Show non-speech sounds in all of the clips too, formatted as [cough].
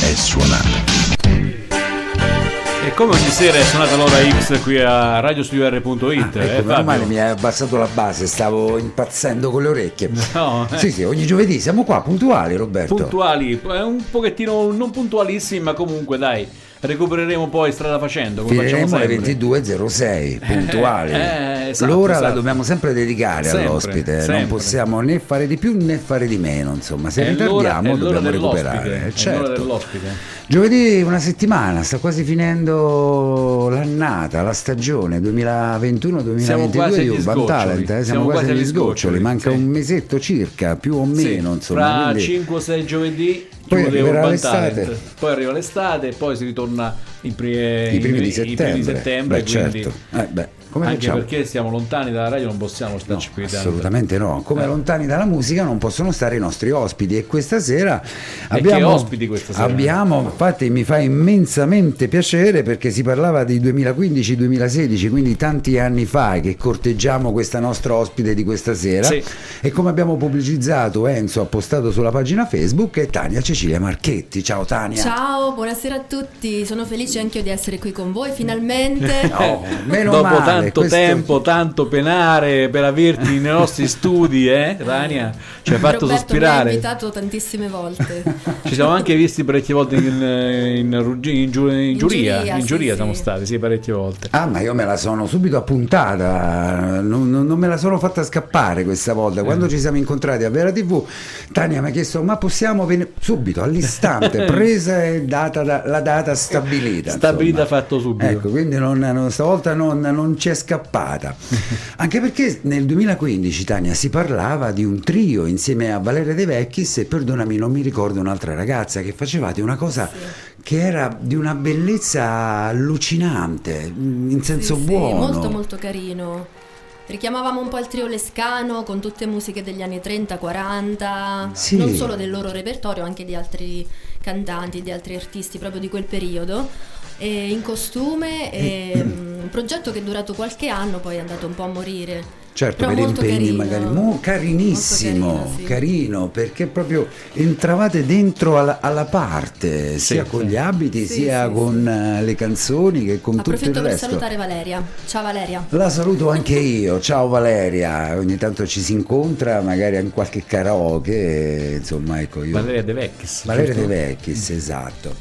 è suonata. E come ogni sera è suonata l'ora X qui a radiostudio.it. Ah, eh, ecco, Fabio? male mi hai abbassato la base, stavo impazzendo con le orecchie. No, eh. Sì, sì, ogni giovedì siamo qua, puntuali Roberto. Puntuali, eh, un pochettino non puntualissimi, ma comunque dai, recupereremo poi strada facendo. Come Finiremo alle sempre. 22.06, [laughs] puntuali. eh, esatto, L'ora la esatto. dobbiamo sempre dedicare Sempre, all'ospite, non sempre. possiamo né fare di più né fare di meno, insomma, se È ritardiamo dobbiamo recuperare. l'ora certo. Giovedì una settimana, sta quasi finendo l'annata, la stagione 2021-2022 Siamo quasi di Urban. Talent, eh, siamo, Siamo quasi agli sgoccioli, manca sì. un mesetto circa, più o meno, Sì, insomma. fra quindi- 5-6 giovedì Poi Urban l'estate. Poi arriva l'estate poi si ritorna in pri- I primi di i settembre. primi di settembre, Beh, quindi- certo. Eh, come anche facciamo? perché siamo lontani dalla radio non possiamo starci qui tanto. Assolutamente no, come Eh. lontani dalla musica non possono stare i nostri ospiti e questa sera che abbiamo, ospiti questa sera? abbiamo, infatti mi fa immensamente piacere perché si parlava di 2015-2016, quindi tanti anni fa che corteggiamo questa nostra ospite di questa sera Sì. e come abbiamo pubblicizzato Enzo ha postato sulla pagina Facebook è Tania Cecilia Marchetti, ciao Tania. Ciao, buonasera a tutti. Sono felice anche io di essere qui con voi finalmente. [laughs] Oh, meno Dopo male, tanto questo- tempo, [laughs] tanto penare per averti nei nostri [laughs] studi, eh, Tania? Ci hai fatto Roberto mi sospirare. invitato tantissime volte. [laughs] Ci siamo anche visti parecchie volte in, in, in in giuria. giuria, In sì, giuria sì. siamo stati, sì, parecchie volte. Ah, ma io me la sono subito appuntata, non, non- non me la sono fatta scappare questa volta. Quando Eh. ci siamo incontrati a Vera TV, Tania mi ha chiesto: Ma possiamo venire subito, all'istante, presa e data da- la data stabilita. Stabilita insomma. fatto subito. Ecco, quindi non, non- stavolta non, non ci è scappata. Anche perché nel 2015, Tania, si parlava di un trio insieme a Valeria De Vecchis e perdonami, non mi ricordo un'altra ragazza che facevate una cosa che era di una bellezza allucinante, mm, in senso Sì, sì, buono. molto molto carino. Richiamavamo un po' il trio Lescano con tutte musiche degli anni 30-40, Sì. non solo del loro repertorio, anche di altri cantanti, di altri artisti proprio di quel periodo. E in costume, e, mm, un progetto che è durato qualche anno, poi è andato un po' a morire. Certo, Però per impegni carino. magari mo- carinissimo, carino, sì. carino, perché proprio entravate dentro alla, alla parte, sia con sì. gli abiti, Sì, sia sì, con eh, le canzoni che con tutto il Approfitto per resto. salutare Valeria. Ciao Valeria. La saluto anche io, ciao Valeria, ogni tanto ci si incontra, magari in qualche karaoke, insomma ecco io... Valeria De Vecchis. Valeria giusto? De Vecchis, esatto.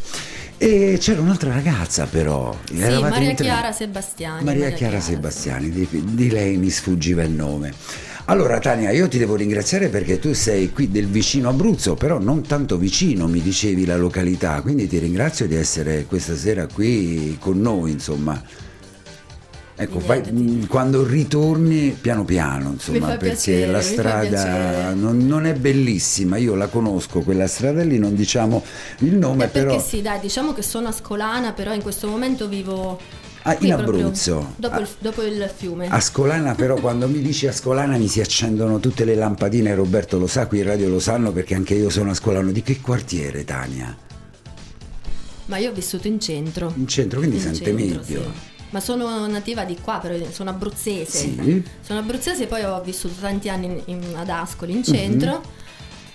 E c'era un'altra ragazza però, Sì, Maria. Chiara Sebastiani. Maria Chiara Sebastiani, di, di lei mi sfuggiva il nome. Allora Tania, io ti devo ringraziare perché tu sei qui del vicino Abruzzo, però non tanto vicino, mi dicevi la località, quindi ti ringrazio di essere questa sera qui con noi, insomma. Ecco, vai- mh, quando ritorni piano piano, insomma, perché piacere, la strada non, non è bellissima, io la conosco, quella strada lì, non diciamo il nome, Eh, perché però... sì, dai, diciamo che sono ascolana, però in questo momento vivo Ah, in Abruzzo. Dopo, Ah. il, dopo il fiume. Ascolana però quando mi dici Ascolana mi si accendono tutte le lampadine, Roberto lo sa, qui in radio lo sanno perché anche io sono ascolano. Di che quartiere Tania? Ma io ho vissuto in centro. In centro, quindi In Sante centro, sì. Ma sono nativa di qua, però sono abruzzese. Sì. Sono abruzzese e poi ho vissuto tanti anni in- in- ad Ascoli, Mhm. in centro,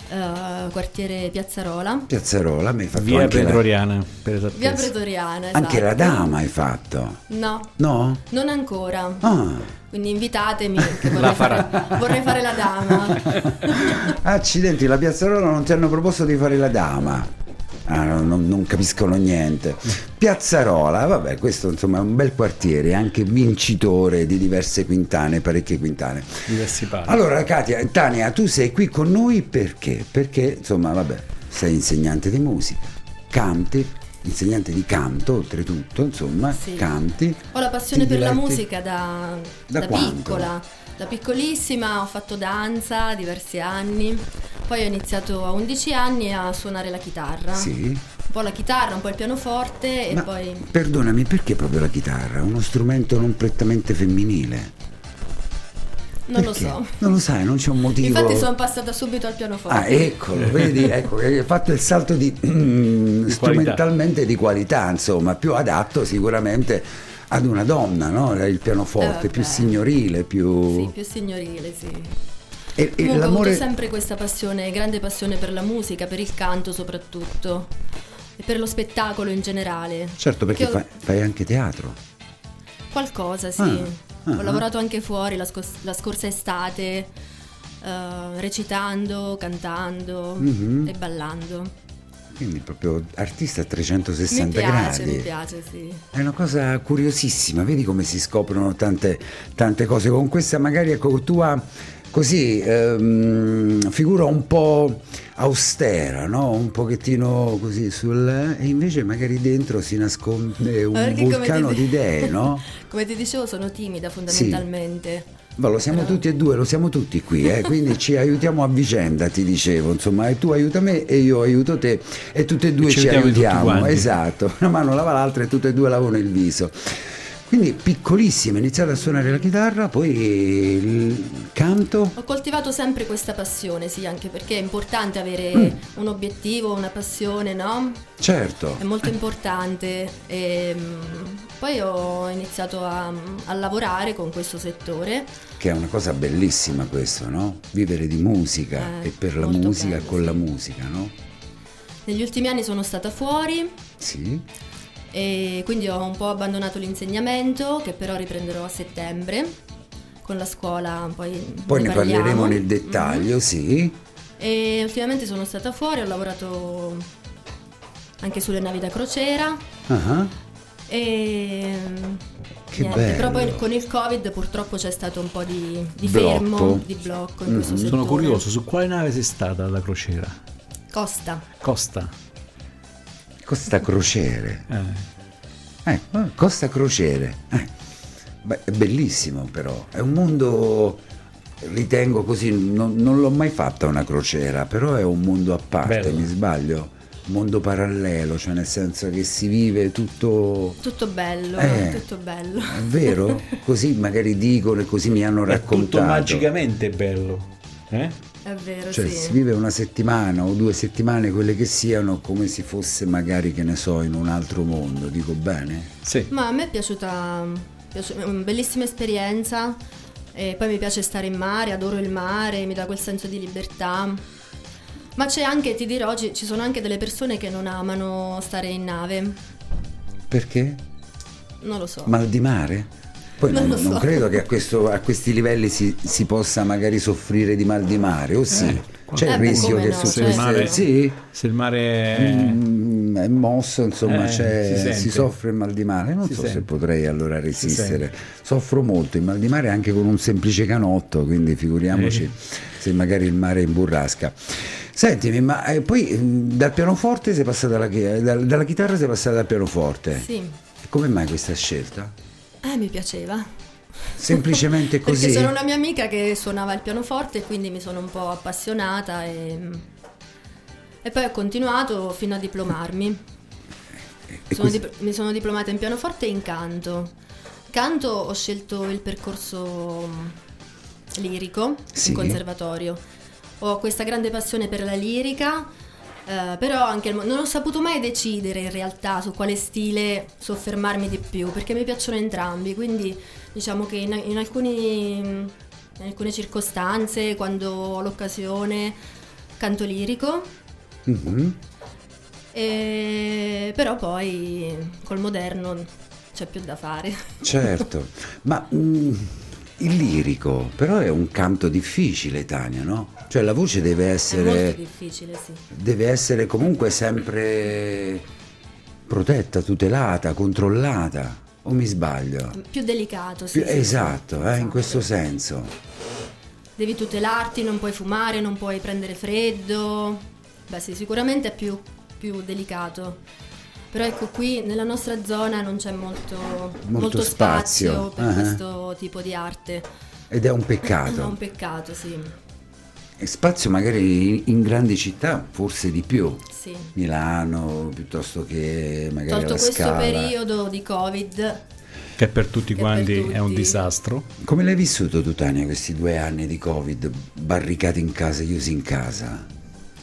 eh, quartiere Piazzarola, Piazzarola, mi hai fatto Via anche, la, Pretoriana, per esattezza. via Pretoriana. anche la esatto. dama hai fatto. No, No? non ancora. Ah, Quindi invitatemi, che vorrei, fare, vorrei fare la dama. [laughs] accidenti, la Piazzarola non ti hanno proposto di fare la dama. Ah, no, non, non capiscono niente. Piazzarola, vabbè, questo insomma è un bel quartiere, anche vincitore di diverse quintane, parecchie quintane. Diversi pali. Allora, Katia, Tania, tu sei qui con noi perché? Perché, insomma, vabbè, sei insegnante di musica, canti, insegnante di canto, oltretutto, insomma, Sì. canti. Ho la passione per la musica da, Da da piccola. Da piccolissima ho fatto danza diversi anni, poi ho iniziato a 11 anni a suonare la chitarra. Sì. po' la chitarra, un po' il pianoforte e Ma poi... perdonami, perché proprio la chitarra? Uno strumento non prettamente femminile. Non lo Perché? so. Non lo sai, non c'è un motivo. Infatti sono passata subito al pianoforte. Ah, eccolo, vedi, ecco, hai fatto il salto di, mm, strumentalmente di qualità, insomma, più adatto sicuramente ad una donna, no? Il pianoforte, Eh, più signorile, più... Sì, più signorile, sì. E, e Comunque ho avuto l'amore... sempre questa passione, grande passione per la musica, per il canto soprattutto e per lo spettacolo in generale. Certo, perché ho- fai, fai anche teatro. Qualcosa, sì. Ah, ah, Ho ah. lavorato anche fuori la, scos- la scorsa estate, eh, recitando, cantando Mhm. e ballando. Quindi proprio artista a Mi 360 piace, gradi. mi piace, sì. È una cosa curiosissima, vedi come si scoprono tante, tante cose. Con questa magari ecco, tua così ehm, figura un po' austera, no? un pochettino così sul... e invece magari dentro si nasconde un Perché vulcano ti- di idee, no? [laughs] Come ti dicevo, sono timida fondamentalmente. Ma lo siamo tutti e due, lo siamo tutti qui, eh, quindi ci aiutiamo a vicenda, ti dicevo, insomma, e tu aiuta me e io aiuto te e tutte e due ci ci, aiutiamo aiutiamo, esatto, una mano lava l'altra e tutte e due lavano il viso. Quindi piccolissima, ho iniziato a suonare la chitarra, poi il canto, Ho coltivato sempre questa passione, sì, anche perché è importante avere Mm. un obiettivo, una passione, no? certo, È molto importante. E, mm, poi ho iniziato a, a lavorare con questo settore. che è una cosa bellissima questo, no? Vivere di musica Eh, e per la musica bello, con sì. la musica, no? Negli ultimi anni sono stata fuori Sì, e quindi ho un po' abbandonato l'insegnamento, che però riprenderò a settembre con la scuola. Poi, poi ne parleremo parliamo. nel dettaglio, sì. E ultimamente sono stata fuori, ho lavorato anche sulle navi da crociera. Ah, E Che niente, bello. però poi con il covid purtroppo c'è stato un po' di, di Blocco. fermo, di blocco settore. Sono curioso, su quale nave sei stata alla crociera? Costa. Costa. Costa Crociere. Eh. Eh, Costa Crociere. Eh. Beh, è bellissimo però, è un mondo, ritengo così, non, non l'ho mai fatta una crociera, però è un mondo a parte, Bello. mi sbaglio? Un mondo parallelo, cioè nel senso che si vive tutto... Tutto bello, Eh. tutto bello. È vero? [laughs] Così magari dicono e così mi hanno È tutto raccontato. magicamente bello. Eh? È vero, Cioè sì. si vive una settimana o due settimane, quelle che siano, come se fosse magari, che ne so, in un altro mondo, dico bene? Sì. Ma a me è piaciuta, è una bellissima esperienza. E poi mi piace stare in mare, adoro il mare, mi dà quel senso di libertà. Ma c'è anche, ti dirò, ci ci sono anche delle persone che non amano stare in nave. Perché? Non lo so. Mal di mare? Poi Non non, so. non credo che a, questo- a questi livelli si, si possa magari soffrire di mal di mare, o sì? C'è Eh, il beh, rischio che no, su Se il queste... mare- Sì, Se il mare è... Mm, è mosso, insomma, Eh, c'è- si si, soffre il mal di mare. Non Si so se sente. potrei allora resistere. Soffro molto il mal di mare anche con un semplice canotto, quindi figuriamoci Eh. se magari il mare imburrasca. Sentimi, ma eh, poi mm, dal pianoforte sei passata alla, eh, dal- dalla chitarra sei passata al pianoforte. Sì. Come mai questa scelta? Eh, mi piaceva. Semplicemente [laughs] così? Perché sono una mia amica che suonava il pianoforte e quindi mi sono un po' appassionata e, e poi ho continuato fino a diplomarmi. E Sono dip- mi sono diplomata in pianoforte e in canto. Canto ho scelto il percorso mm, lirico Sì. in conservatorio. Ho questa grande passione per la lirica, eh, però anche il non ho saputo mai decidere in realtà su quale stile soffermarmi di più, perché mi piacciono entrambi, quindi diciamo che in, in alcuni- in alcune circostanze, quando ho l'occasione, canto lirico, Mhm. e- però poi col moderno c'è più da fare. Certo, [laughs] ma mm, il lirico però è un canto difficile, Tania, no? Cioè la voce deve È molto essere, difficile, sì. deve essere comunque sempre protetta, tutelata, controllata, o mi sbaglio? Più delicato, sì. Più- sì, sì. esatto, eh, in Esatto. questo senso. Devi tutelarti, non puoi fumare, non puoi prendere freddo. Beh sì, sicuramente è più, più delicato. Però ecco qui nella nostra zona non c'è molto, molto spazio. spazio, per Ah. questo tipo di arte. Ed è un [laughs] È un peccato. peccato, sì. E spazio magari in, grandi città forse di più. sì. Milano piuttosto che magari Tolto la questo Scala. periodo di Covid, Che per tutti Che quanti per è un tutti. disastro. Come l'hai vissuto tu Tania questi due anni di Covid, barricati in casa, chiusi in casa?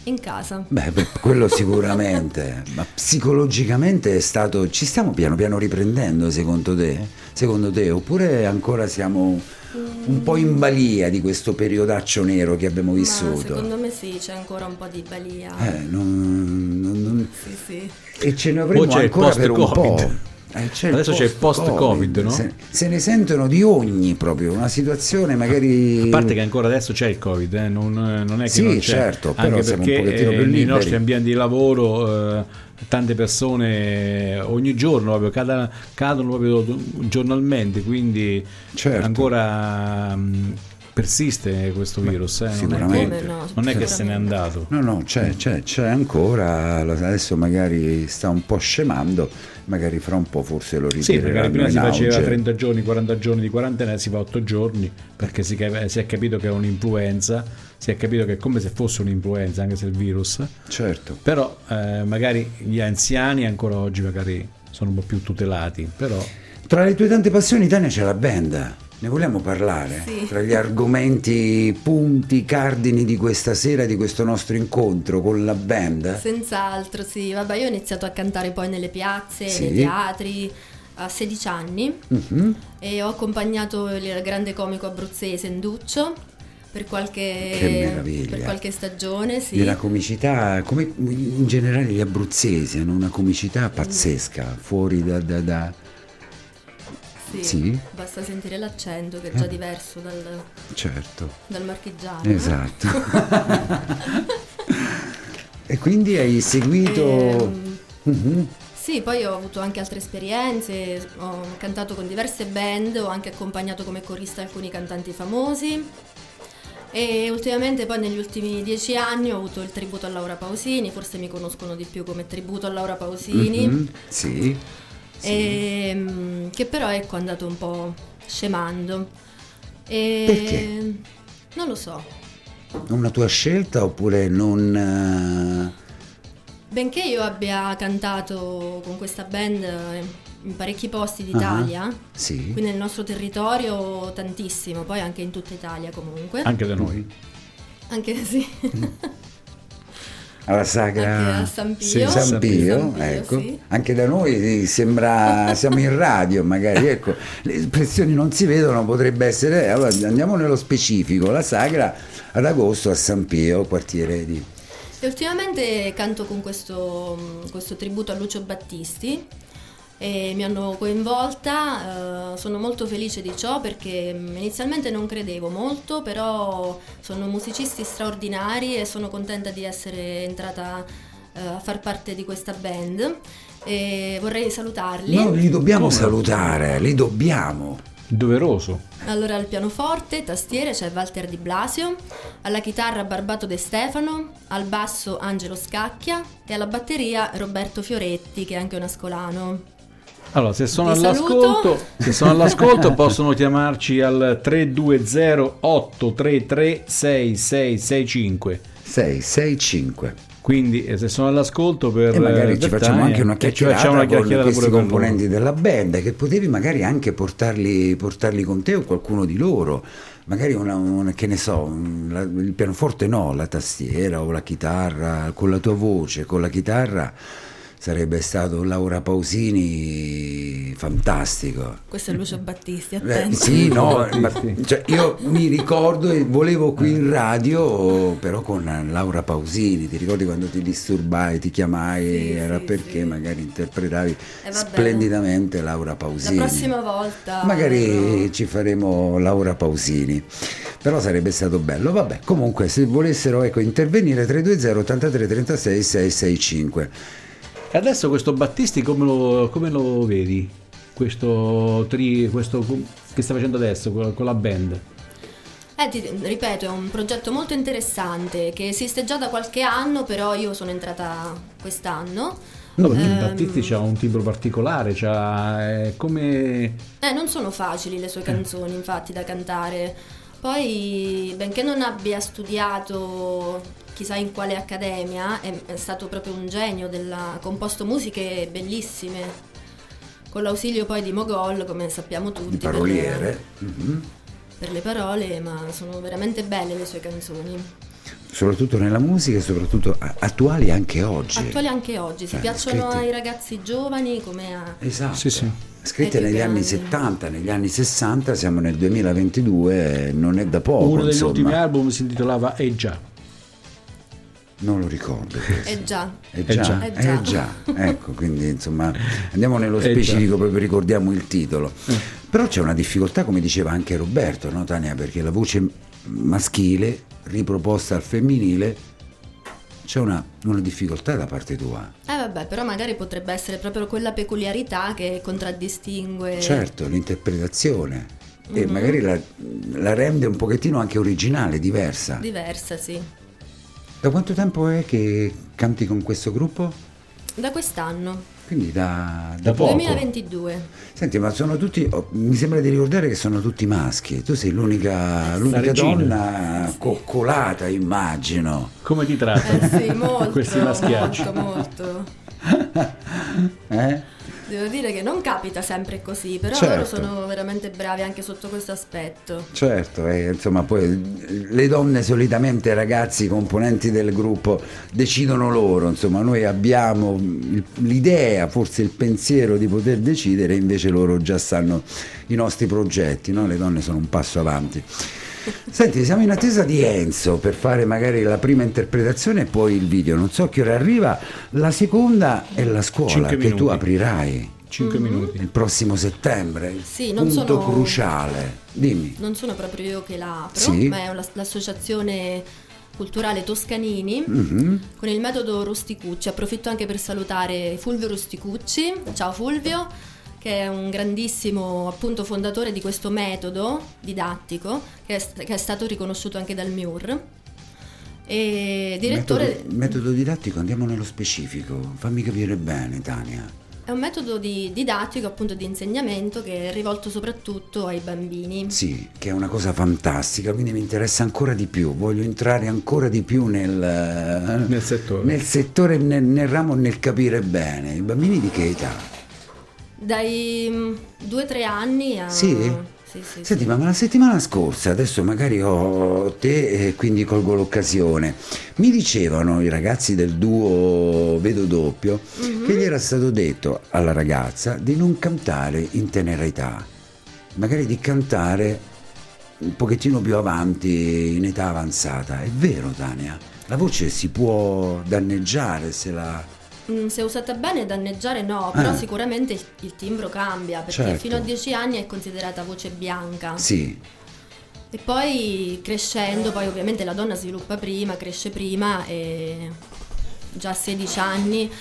In casa. Beh, quello sicuramente, [laughs] ma psicologicamente è stato. Ci stiamo piano piano riprendendo secondo te? Secondo te? Oppure ancora siamo un po' in balia di questo periodaccio nero che abbiamo Ma vissuto? secondo me sì, c'è ancora un po' di balia. Eh, non- non- non- Sì, sì. e ce ne avremo ancora per un po'. Eh, c'è Adesso c'è il post-Covid, no? Se, se ne sentono di ogni proprio, una situazione magari... A parte che ancora adesso c'è il Covid, eh, non, non è che Sì, non c'è. certo, però anche siamo un perché pochettino eh, più nei liberi. nostri ambienti di lavoro eh, tante persone eh, ogni giorno proprio cada- cadono proprio giornalmente, quindi Certo. ancora mh, persiste questo virus, eh, non, è sicuramente. che, non è che se n'è andato. No, no, c'è, c'è, c'è ancora, adesso magari sta un po' scemando, magari fra un po' forse lo Sì, ritireranno magari prima si faceva auge. 30 giorni, 40 giorni di quarantena, si fa 8 giorni perché si, si è capito che è un'influenza, si è capito che è come se fosse un'influenza, anche se è il virus. Certo. Però eh, magari gli anziani ancora oggi magari sono un po' più tutelati, però Tra le tue tante passioni, Tania, c'è la band. Ne vogliamo parlare? Sì. Tra gli argomenti, punti, cardini di questa sera, di questo nostro incontro con la band? Senz'altro, sì. Vabbè, io ho iniziato a cantare poi nelle piazze, Sì. nei teatri a 16 anni Mhm. e ho accompagnato il grande comico abruzzese Enduccio per qualche, per qualche stagione, sì. Una comicità, come in generale gli abruzzesi hanno una comicità pazzesca, fuori da... da- da- Sì. Sì. Basta sentire l'accento che è già diverso dal, Certo. dal marchigiano. Esatto. [laughs] e quindi hai seguito... Ehm, Mhm. Sì, poi ho avuto anche altre esperienze, ho cantato con diverse band, ho anche accompagnato come corista alcuni cantanti famosi e ultimamente poi negli ultimi dieci anni ho avuto il tributo a Laura Pausini, forse mi conoscono di più come tributo a Laura Pausini, Mhm. Sì. Ehm, che però ecco è andato un po' scemando. E Perché? Non lo so. Una tua scelta oppure non... eh, Benché io abbia cantato con questa band eh, in parecchi posti d'Italia, ah, Sì. qui nel nostro territorio tantissimo, poi anche in tutta Italia comunque. anche da noi. Anche sì. Alla sagra... San Pio. Sì, San Pio, San Pio, ecco. sì. Anche da noi sembra siamo in radio, magari ecco, le espressioni non si vedono, potrebbe essere. Allora andiamo nello specifico, la sagra ad agosto a San Pio, quartiere di E ultimamente canto con questo, questo tributo a Lucio Battisti e mi hanno coinvolta, eh, sono molto felice di ciò perché mm, inizialmente non credevo molto, però sono musicisti straordinari e sono contenta di essere entrata eh, a far parte di questa band e vorrei salutarli. No, li dobbiamo Come? salutare, li dobbiamo. Doveroso. Allora al pianoforte, tastiere c'è Walter Di Blasio, alla chitarra Barbato De Stefano, al basso Angelo Scacchia e alla batteria Roberto Fioretti che è anche un ascolano. Allora, se sono all'ascolto, se sono all'ascolto [laughs] possono chiamarci al 320 833 6665. 6, 6, 5. Quindi eh, se sono all'ascolto per E magari eh, ci per facciamo anche una e ci chiacchierata, facciamo una con chiacchierata con loro. componenti della band che potevi magari anche portarli, portarli con te o qualcuno di loro. Magari una, una- che ne so, la- il pianoforte no, la tastiera o la chitarra, con la tua voce, con la chitarra sarebbe stato Laura Pausini fantastico. Questo è Lucio Battisti, Eh, attento. sì, no, ma- cioè, io mi ricordo e volevo qui in radio, però con Laura Pausini, ti ricordi quando ti disturbai, ti chiamai, Sì, era sì, perché sì. magari interpretavi Eh, splendidamente Laura La Pausini. prossima volta Magari no. ci faremo Laura Pausini, però sarebbe stato bello. Vabbè, comunque se volessero ecco, intervenire 320 83 36 665. E adesso questo Battisti come lo, come lo vedi? Questo, tri, questo che sta facendo adesso con, con la band? Eh, ti ripeto, è un progetto molto interessante che esiste già da qualche anno, però io sono entrata quest'anno. No, perché Ehm, Battisti ha un timbro particolare, c'ha, è come... Eh, non sono facili le sue canzoni, infatti, da cantare. Poi, benché non abbia studiato chissà in quale accademia, è, è stato proprio un genio, ha composto musiche bellissime con l'ausilio poi di Mogol, come sappiamo tutti. Di paroliere. Per, mm-hmm. per le parole, ma sono veramente belle le sue canzoni. Soprattutto nella musica e soprattutto attuali anche oggi. Attuali anche oggi, si cioè, piacciono scritti... ai ragazzi giovani come a... Esatto. Sì, sì. Scritte negli grandi. anni 70, negli anni 60, siamo nel 2022, non è da poco. Uno degli insomma. ultimi album si intitolava E già. Non lo ricordo. È già. È già. È già. È già. ecco, quindi insomma andiamo nello specifico, proprio ricordiamo il titolo. Eh. Però c'è una difficoltà, come diceva anche Roberto, no Tania? Perché la voce maschile riproposta al femminile c'è una, una, difficoltà da parte tua. Eh vabbè, però magari potrebbe essere proprio quella peculiarità che contraddistingue. Certo, l'interpretazione. Mm-hmm. E magari la, la rende un pochettino anche originale, diversa. Diversa, sì. Da quanto tempo è che canti con questo gruppo? Da quest'anno. Quindi da, da poco. 2022. Senti, ma sono tutti, oh, mi sembra di ricordare che sono tutti maschi. Tu sei l'unica, l'unica donna coccolata, immagino. Come ti trattano? Eh sì, molto. Questi maschiacci. Molto, molto. [laughs] eh? Devo dire che non capita sempre così, però certo. loro sono veramente bravi anche sotto questo aspetto. Certo, e insomma poi le donne solitamente, ragazzi, componenti del gruppo, decidono loro, insomma noi abbiamo l'idea, forse il pensiero di poter decidere, invece loro già sanno i nostri progetti, no? le donne sono un passo avanti. Senti, siamo in attesa di Enzo per fare magari la prima interpretazione e poi il video. Non so che ora arriva. La seconda è la scuola che tu aprirai. 5 mm-hmm. minuti. Il prossimo settembre, sì, non punto sono, cruciale. Dimmi. Non sono proprio io che la apro, sì. ma è l'associazione culturale Toscanini mm-hmm. con il metodo Rusticucci. Approfitto anche per salutare Fulvio Rusticucci. Ciao Fulvio che è un grandissimo appunto fondatore di questo metodo didattico che è, che è stato riconosciuto anche dal MIUR. E direttore... Metodo, metodo didattico, andiamo nello specifico, fammi capire bene Tania. È un metodo di didattico, appunto di insegnamento che è rivolto soprattutto ai bambini. Sì, che è una cosa fantastica, quindi mi interessa ancora di più, voglio entrare ancora di più nel, nel settore, nel, settore nel, nel ramo, nel capire bene. I bambini di che età? Dai 2-3 mm, anni a... Sì? Sì, sì, Senti, sì. ma la settimana scorsa, adesso magari ho te e quindi colgo l'occasione, mi dicevano i ragazzi del duo Vedo Doppio mm-hmm. che gli era stato detto alla ragazza di non cantare in tenera età, magari di cantare un pochettino più avanti, in età avanzata. È vero, Tania? La voce si può danneggiare se la Mm, se usata bene danneggiare no, però eh. sicuramente il, il, timbro cambia perché certo. fino a 10 anni è considerata voce bianca. Sì. E poi crescendo, poi ovviamente la donna sviluppa prima, cresce prima e già a 16 anni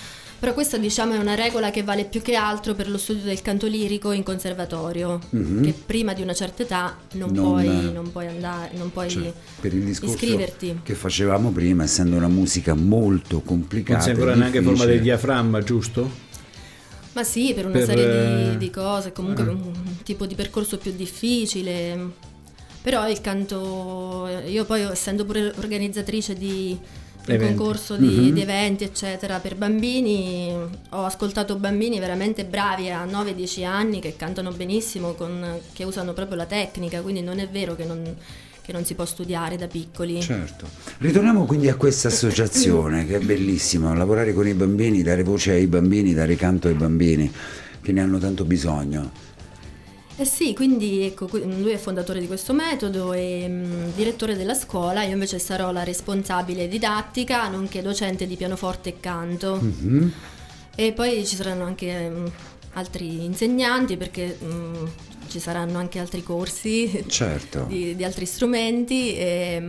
però questa diciamo è una regola che vale più che altro per lo studio del canto lirico in conservatorio, mm-hmm. che prima di una certa età non, non, puoi, non puoi, andare, non puoi cioè, per il discorso iscriverti. che facevamo prima, essendo una musica molto complicata. Non sembra neanche forma del diaframma, giusto? Ma sì, per una per, serie di, di, cose, comunque eh. un tipo di percorso più difficile. Però il canto, io poi essendo pure organizzatrice di un eventi. concorso di, mm-hmm. di, eventi eccetera per bambini. Ho ascoltato bambini veramente bravi a 9-10 anni che cantano benissimo con, che usano proprio la tecnica quindi non è vero che non, che non si può studiare da piccoli. Certo. Ritorniamo quindi a questa associazione che è bellissima. Lavorare con i bambini dare voce ai bambini dare canto ai bambini che ne hanno tanto bisogno eh sì, quindi ecco, lui è fondatore di questo metodo e mh, mm, direttore della scuola, io invece sarò la responsabile didattica, nonché docente di pianoforte e canto. Mm-hmm. E poi ci saranno anche mh, mm, altri insegnanti perché mh, mm, ci saranno anche altri corsi [laughs] certo. di, di, altri strumenti. E,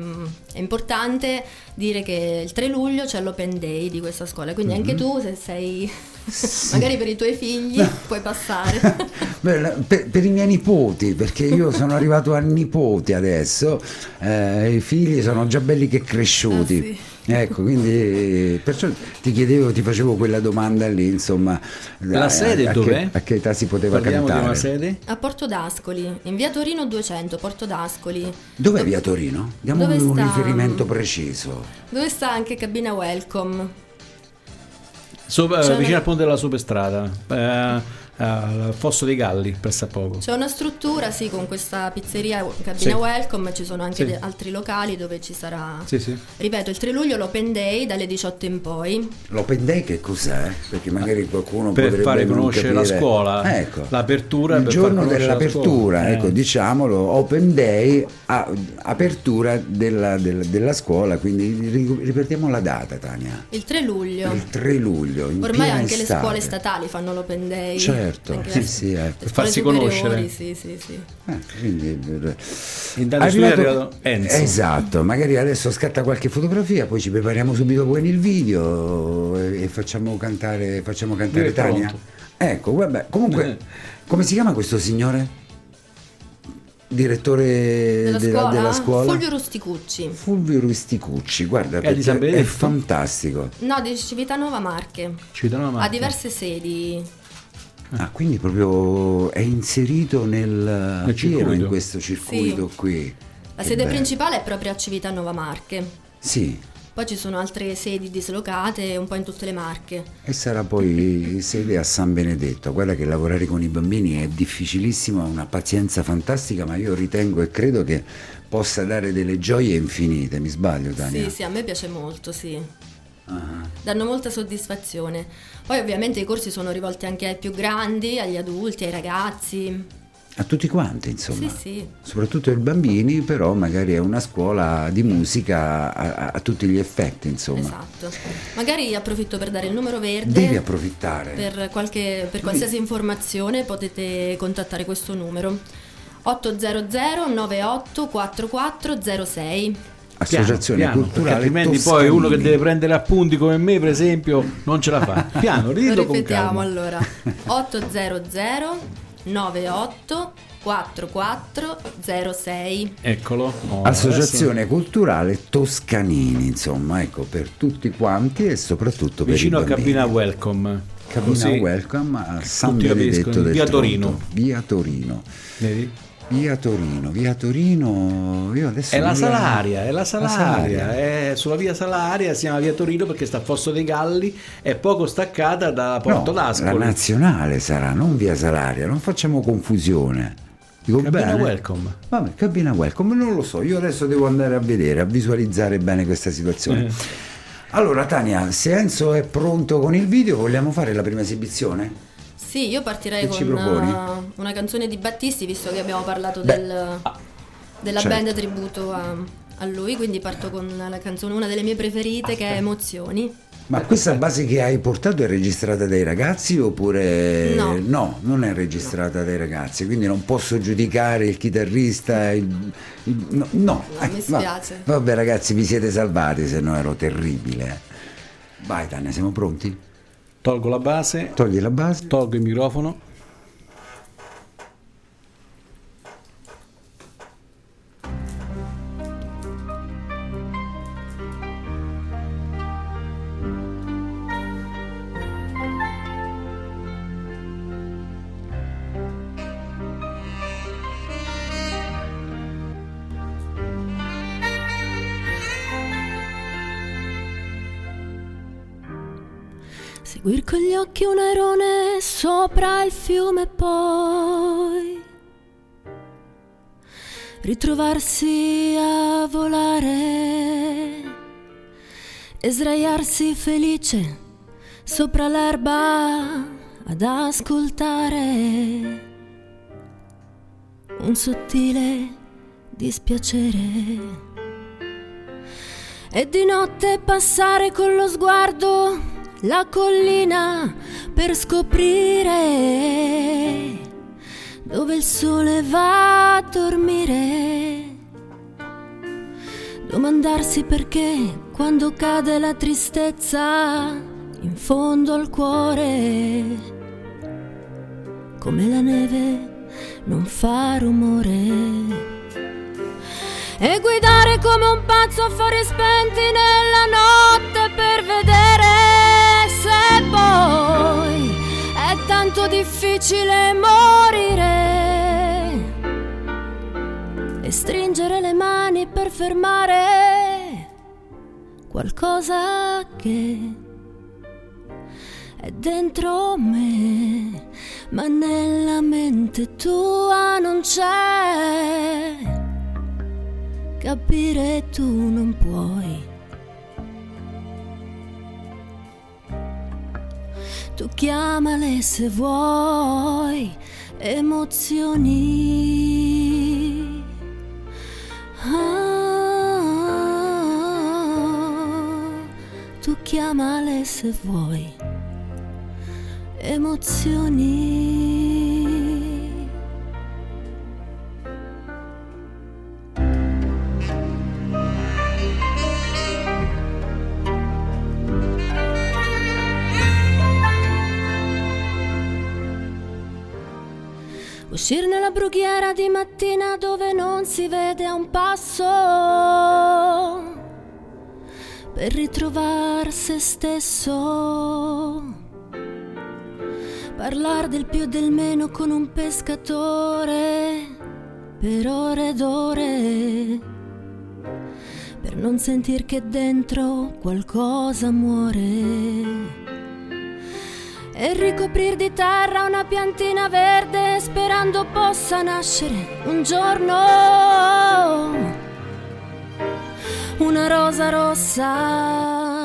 è importante dire che il 3 luglio c'è l'open day di questa scuola, quindi mm-hmm. anche tu se sei sì. magari per i tuoi figli puoi passare. [laughs] Beh, per, per, i miei nipoti, perché io sono arrivato a nipoti adesso, eh, i figli sono già belli che cresciuti. Ah, sì. Ecco, quindi perciò ti chiedevo, ti facevo quella domanda lì, insomma. La a- sede a, dov'è? Che, a che età si poteva Parliamo cantare? di una sede? A Porto d'Ascoli, in via Torino 200, Porto d'Ascoli, Dov'è via Torino? Diamo Dove un sta? riferimento preciso. dove sta anche cabina Welcome. Sopra- C'è vicino al ponte della superstrada, eh, al Fosso dei Galli, presso a poco. C'è una struttura, sì, con questa pizzeria cabina Sì. Welcome, ci sono anche Sì. altri locali dove ci sarà... Sì, sì. Ripeto, il 3 luglio l'Open Day dalle 18 in poi. L'open day che cos'è? Perché magari qualcuno Per potrebbe fare conoscere la scuola, Ecco. l'apertura Il giorno conoscere la dell'apertura, scuola. ecco, Eh. diciamolo, open day, a- apertura della, del- della scuola, quindi ri- ripetiamo la data Tania. Il 3 luglio. Il 3 luglio, Ormai anche le estate. scuole statali fanno l'Open Day. Certo, Anche sì, sì, le Farsi conoscere. Sì, sì, sì. Eh, quindi, è arrivato Enzo. Esatto, magari adesso scatta qualche fotografia, poi ci prepariamo subito poi il video e, e facciamo cantare, facciamo cantare Tania. pronto. Ecco, vabbè, comunque, Eh. come si chiama questo signore? Direttore Della, della, scuola? della scuola? Fulvio Rusticucci. Fulvio Rusticucci, guarda, È è fantastico. No, di Civitanova Marche. Civitanova Ha Marche. diverse sedi. Ah, quindi proprio è inserito nel, pieno circuito. in questo circuito qui. La Che sede bello. principale è proprio a Civitanova Marche. Sì, Poi ci sono altre sedi dislocate un po' in tutte le Marche. E sarà poi sede a San Benedetto. Guarda che lavorare con i bambini è difficilissimo, ha una pazienza fantastica, ma io ritengo e credo che possa dare delle gioie infinite. Mi sbaglio, Tania? Sì, sì, a me piace molto, sì. Ah. Danno molta soddisfazione. Poi ovviamente i corsi sono rivolti anche ai più grandi, agli adulti, ai ragazzi. A tutti quanti, insomma. Sì, sì. Soprattutto ai bambini, però magari è una scuola di musica a, a- a tutti gli effetti, insomma. Esatto. Magari approfitto per dare il numero verde. Devi approfittare. Per, qualche- per qualsiasi informazione potete contattare questo numero 800 98 4406. Associazione Piano, piano, culturale perché altrimenti Toscanini. poi uno che deve prendere appunti come me, per esempio, non ce la fa. [laughs] Piano, Lo ridilo con ripetiamo allora 800 98 4406. Eccolo. Oh, Associazione culturale Toscanini, insomma, ecco, per tutti quanti e soprattutto adesso per vicino a bambini. Cabina Welcome. Cabina Così, Welcome a San Benedetto del via Tronto. Torino. Via Torino. vedi? Via Torino, via Torino. Io adesso È la non Salaria, è la Salaria, Salaria. è sulla via Salaria, si chiama via Torino perché sta a Fosso dei Galli, è poco staccata da Porto No, la d'Ascoli. nazionale sarà, non via Salaria, non facciamo confusione. Dico Cabina bene? Welcome. Vabbè, cabina welcome, non lo so, io adesso devo andare a vedere, a visualizzare bene questa situazione. Eh. Allora Tania, se Enzo è pronto con il video, vogliamo fare la prima esibizione? Sì, io partirei Che con una, una canzone di Battisti, visto che abbiamo parlato Beh, del- della certo. band tributo a, a lui, quindi parto con la canzone, una delle mie preferite, che è Emozioni. Ma questa base che hai portato è registrata dai ragazzi oppure No. non è registrata dai ragazzi, quindi non posso giudicare il chitarrista. il- il- no, no. No, Eh, mi va- spiace. Vabbè ragazzi, vi siete salvati, se no ero terribile. Vai Tania, siamo pronti? Tolgo la base, Togli la base. tolgo il microfono. Occhi un airone sopra il fiume poi. Ritrovarsi a volare e sdraiarsi felice sopra l'erba ad ascoltare. Un sottile dispiacere. E di notte passare con lo sguardo la collina per scoprire dove il sole va a dormire. Domandarsi perché quando cade la tristezza in fondo al cuore, come la neve non fa rumore. E guidare come un pazzo a fari spenti nella notte per vedere se poi è tanto difficile morire e stringere le mani per fermare qualcosa che è dentro me, ma nella mente tua non c'è. Capire tu non puoi. Tu chiamale se vuoi emozioni. Ah, tu chiamale se vuoi emozioni. Uscire nella brughiera di mattina dove non si vede un passo per ritrovare se stesso Parlar del più e del meno con un pescatore per ore ed ore. Per non sentir che dentro qualcosa muore. E ricoprir di terra una piantina verde sperando possa nascere un giorno una rosa rossa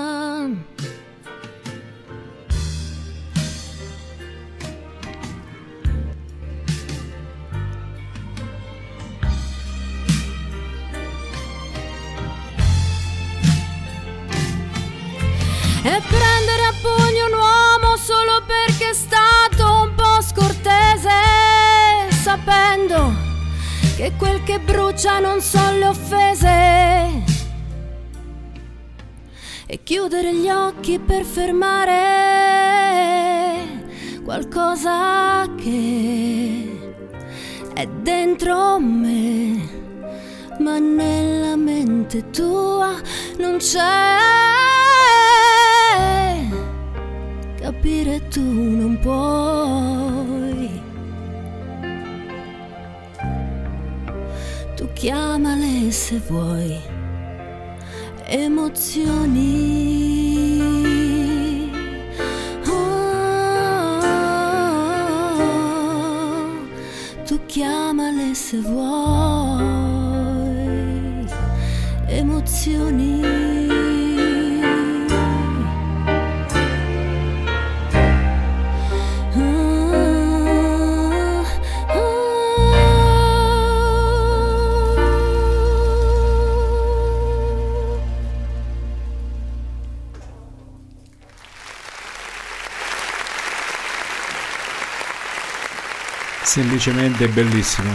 e prendere a pugno un uomo solo perché è stato un po' scortese, sapendo che quel che brucia non sono le offese. E chiudere gli occhi per fermare qualcosa che è dentro me, ma nella mente tua non c'è capire tu non puoi. Tu chiamale se vuoi emozioni. Oh, tu chiamale se vuoi emozioni. Semplicemente bellissimo.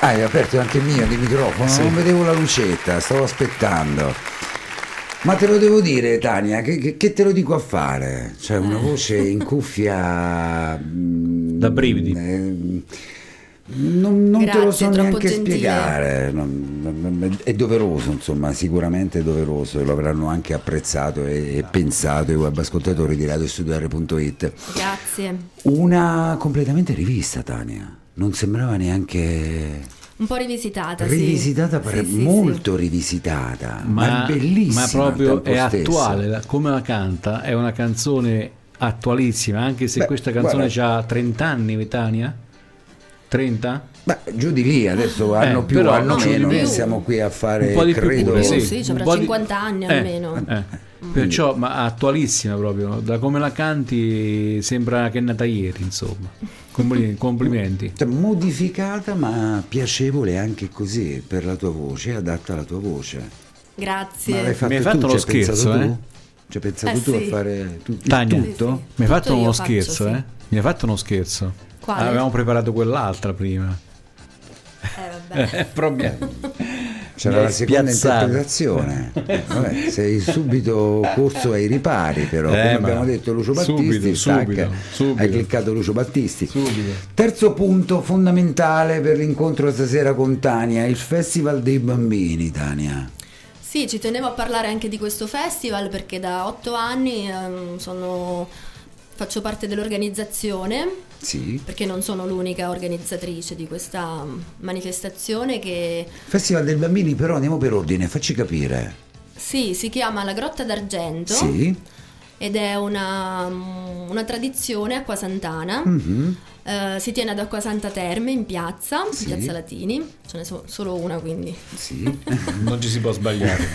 Ah, hai aperto anche il mio di microfono, sì. non vedevo la lucetta, stavo aspettando. Ma te lo devo dire, Tania, che, che te lo dico a fare? Cioè, una voce in cuffia. da brividi. Eh, non, non Grazie, te lo so neanche gentile. spiegare, non, è doveroso, insomma, sicuramente è doveroso e lo avranno anche apprezzato e, e pensato i web ascoltatori di radiostudio.it. Grazie. Una completamente rivista, Tania, non sembrava neanche... Un po' rivisitata, rivisitata sì. sì, molto sì. rivisitata, ma, ma, è bellissima. Ma proprio è stesso. attuale, come la canta, è una canzone attualissima, anche se Beh, questa canzone ha 30 anni, Tania. 30? Beh, giù di lì adesso eh, hanno più, però, hanno meno, noi siamo qui a fare un po' di credo, più, sì, sì, c'è 50 di... anni eh, almeno. Eh, mm. Perciò, ma attualissima proprio, da come la canti sembra che è nata ieri, insomma. [laughs] Complimenti. Cioè, modificata ma piacevole anche così per la tua voce, adatta alla tua voce. Grazie. Ma fatto Mi hai fatto tu, lo scherzo, eh? Ci hai pensato eh, tu sì. a fare tu, Tania, tutto? Mi hai fatto uno scherzo, faccio, eh? Mi hai fatto uno scherzo. Quale? Avevamo preparato quell'altra prima. Eh, vabbè. [laughs] Problema. C'era la seconda spiazzato. interpretazione. Vabbè, sei subito corso ai ripari, però. Eh, Come abbiamo detto Lucio Battisti, subito, subito, subito. hai cliccato Lucio Battisti. Subito. Terzo punto fondamentale per l'incontro stasera con Tania, il Festival dei Bambini, Tania. Sì, ci tenevo a parlare anche di questo festival perché da otto anni ehm, sono, faccio parte dell'organizzazione sì. Perché non sono l'unica organizzatrice di questa manifestazione che... Festival dei bambini però andiamo per ordine, facci capire. Sì, si chiama La Grotta d'Argento. Sì. Ed è una, una tradizione acqua santana. Mm-hmm. Uh, si tiene ad Acqua Santa Terme in piazza, sì. in piazza Latini, ce n'è so- solo una quindi. Sì. [laughs] non ci si può sbagliare.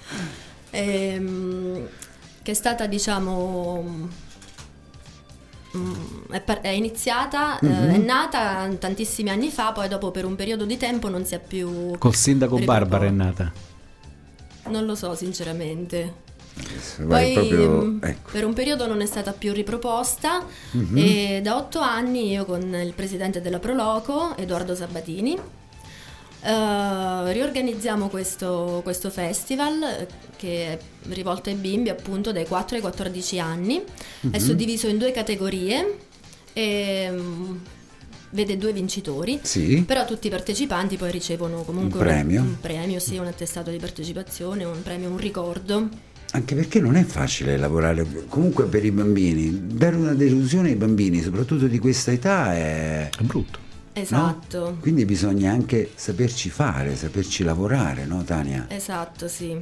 [laughs] ehm, che è stata diciamo Mm, è, par- è, iniziata, mm-hmm. eh, è nata tantissimi anni fa, poi dopo per un periodo di tempo non si è più... Col sindaco Barbara è nata? Non lo so sinceramente. Poi proprio, mm, ecco. per un periodo non è stata più riproposta mm-hmm. e da otto anni io con il presidente della Proloco, Edoardo Sabatini, Uh, riorganizziamo questo, questo, festival che è rivolto ai bimbi appunto dai 4 ai 14 anni, mm-hmm. è mhm. suddiviso in due categorie e um, vede due vincitori, sì. però tutti i partecipanti poi ricevono comunque un premio, un, un premio sì, un attestato di partecipazione, un premio, un ricordo. Anche perché non è facile lavorare, comunque per i bambini, dare una delusione ai bambini, soprattutto di questa età, è, è brutto Esatto. No? Quindi bisogna anche saperci fare, saperci lavorare, no Tania? Esatto, sì.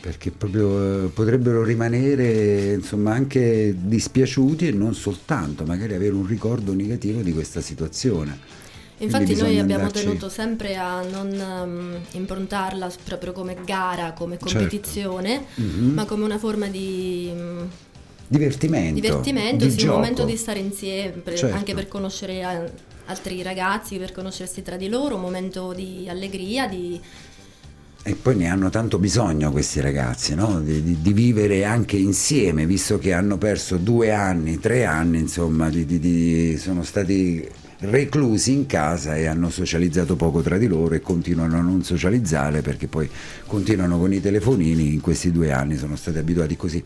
Perché proprio eh, potrebbero rimanere insomma anche dispiaciuti e non soltanto, magari avere un ricordo negativo di questa situazione. Infatti noi abbiamo andarci... tenuto sempre a non um, improntarla proprio come gara, come certo. competizione, certo. mm-hmm. ma come una forma di... Um, divertimento, divertimento di sì, un momento di stare insieme, certo. anche per conoscere altri ragazzi per conoscersi tra di loro, un momento di allegria, di... E poi ne hanno tanto bisogno questi ragazzi, no? di, di, di, vivere anche insieme, visto che hanno perso due anni, tre anni, insomma, di, sono stati reclusi in casa e hanno socializzato poco tra di loro e continuano a non socializzare perché poi continuano con i telefonini, in questi due anni sono stati abituati così.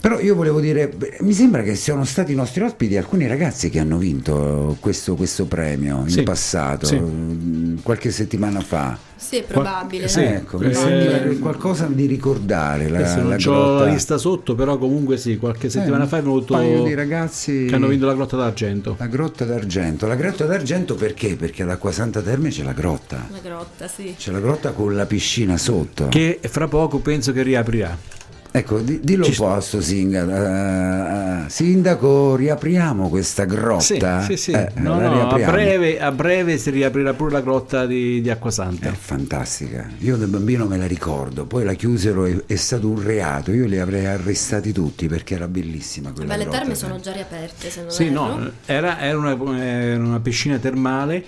Però io volevo dire, mi sembra che siano stati i nostri ospiti alcuni ragazzi che hanno vinto questo, questo premio in sì, passato, sì. Mm, qualche settimana fa. Sì, è probabile. Sì, ecco, mi sembra eh, qualcosa di ricordare. La, non la ho la lista sotto, però comunque sì, qualche eh, settimana eh, fa è venuto un paio di ragazzi che hanno vinto la Grotta d'Argento. La Grotta d'Argento. La Grotta d'Argento perché? Perché ad Acqua Santa Terme c'è la grotta. La grotta, sì. C'è la grotta con la piscina sotto. Che fra poco penso che riaprirà. Ecco, di, dillo un po' a sto sindaco, uh, sindaco, riapriamo questa grotta. Sì, sì, sì. Eh, no, no, a, breve, a, breve, si riaprirà pure la grotta di, di Acquasanta. È fantastica, io da bambino me la ricordo, poi la chiusero e è stato un reato, io li avrei arrestati tutti perché era bellissima quella Beh, le terme sono già riaperte, se non Sì, erro. no, era, era, una, era, una, piscina termale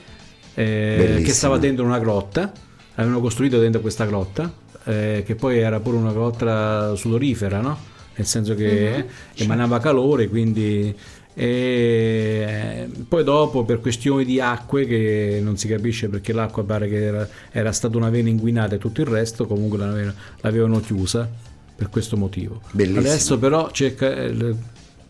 eh, che stava dentro una grotta, avevano costruito dentro questa grotta eh, che poi era pure una grotta sudorifera, no? nel senso che mm-hmm. emanava calore, quindi e poi dopo per questioni di acque che non si capisce perché l'acqua pare che era, era stata una vena inguinata e tutto il resto comunque l'avevano, l'avevano chiusa per questo motivo Bellissimo. adesso però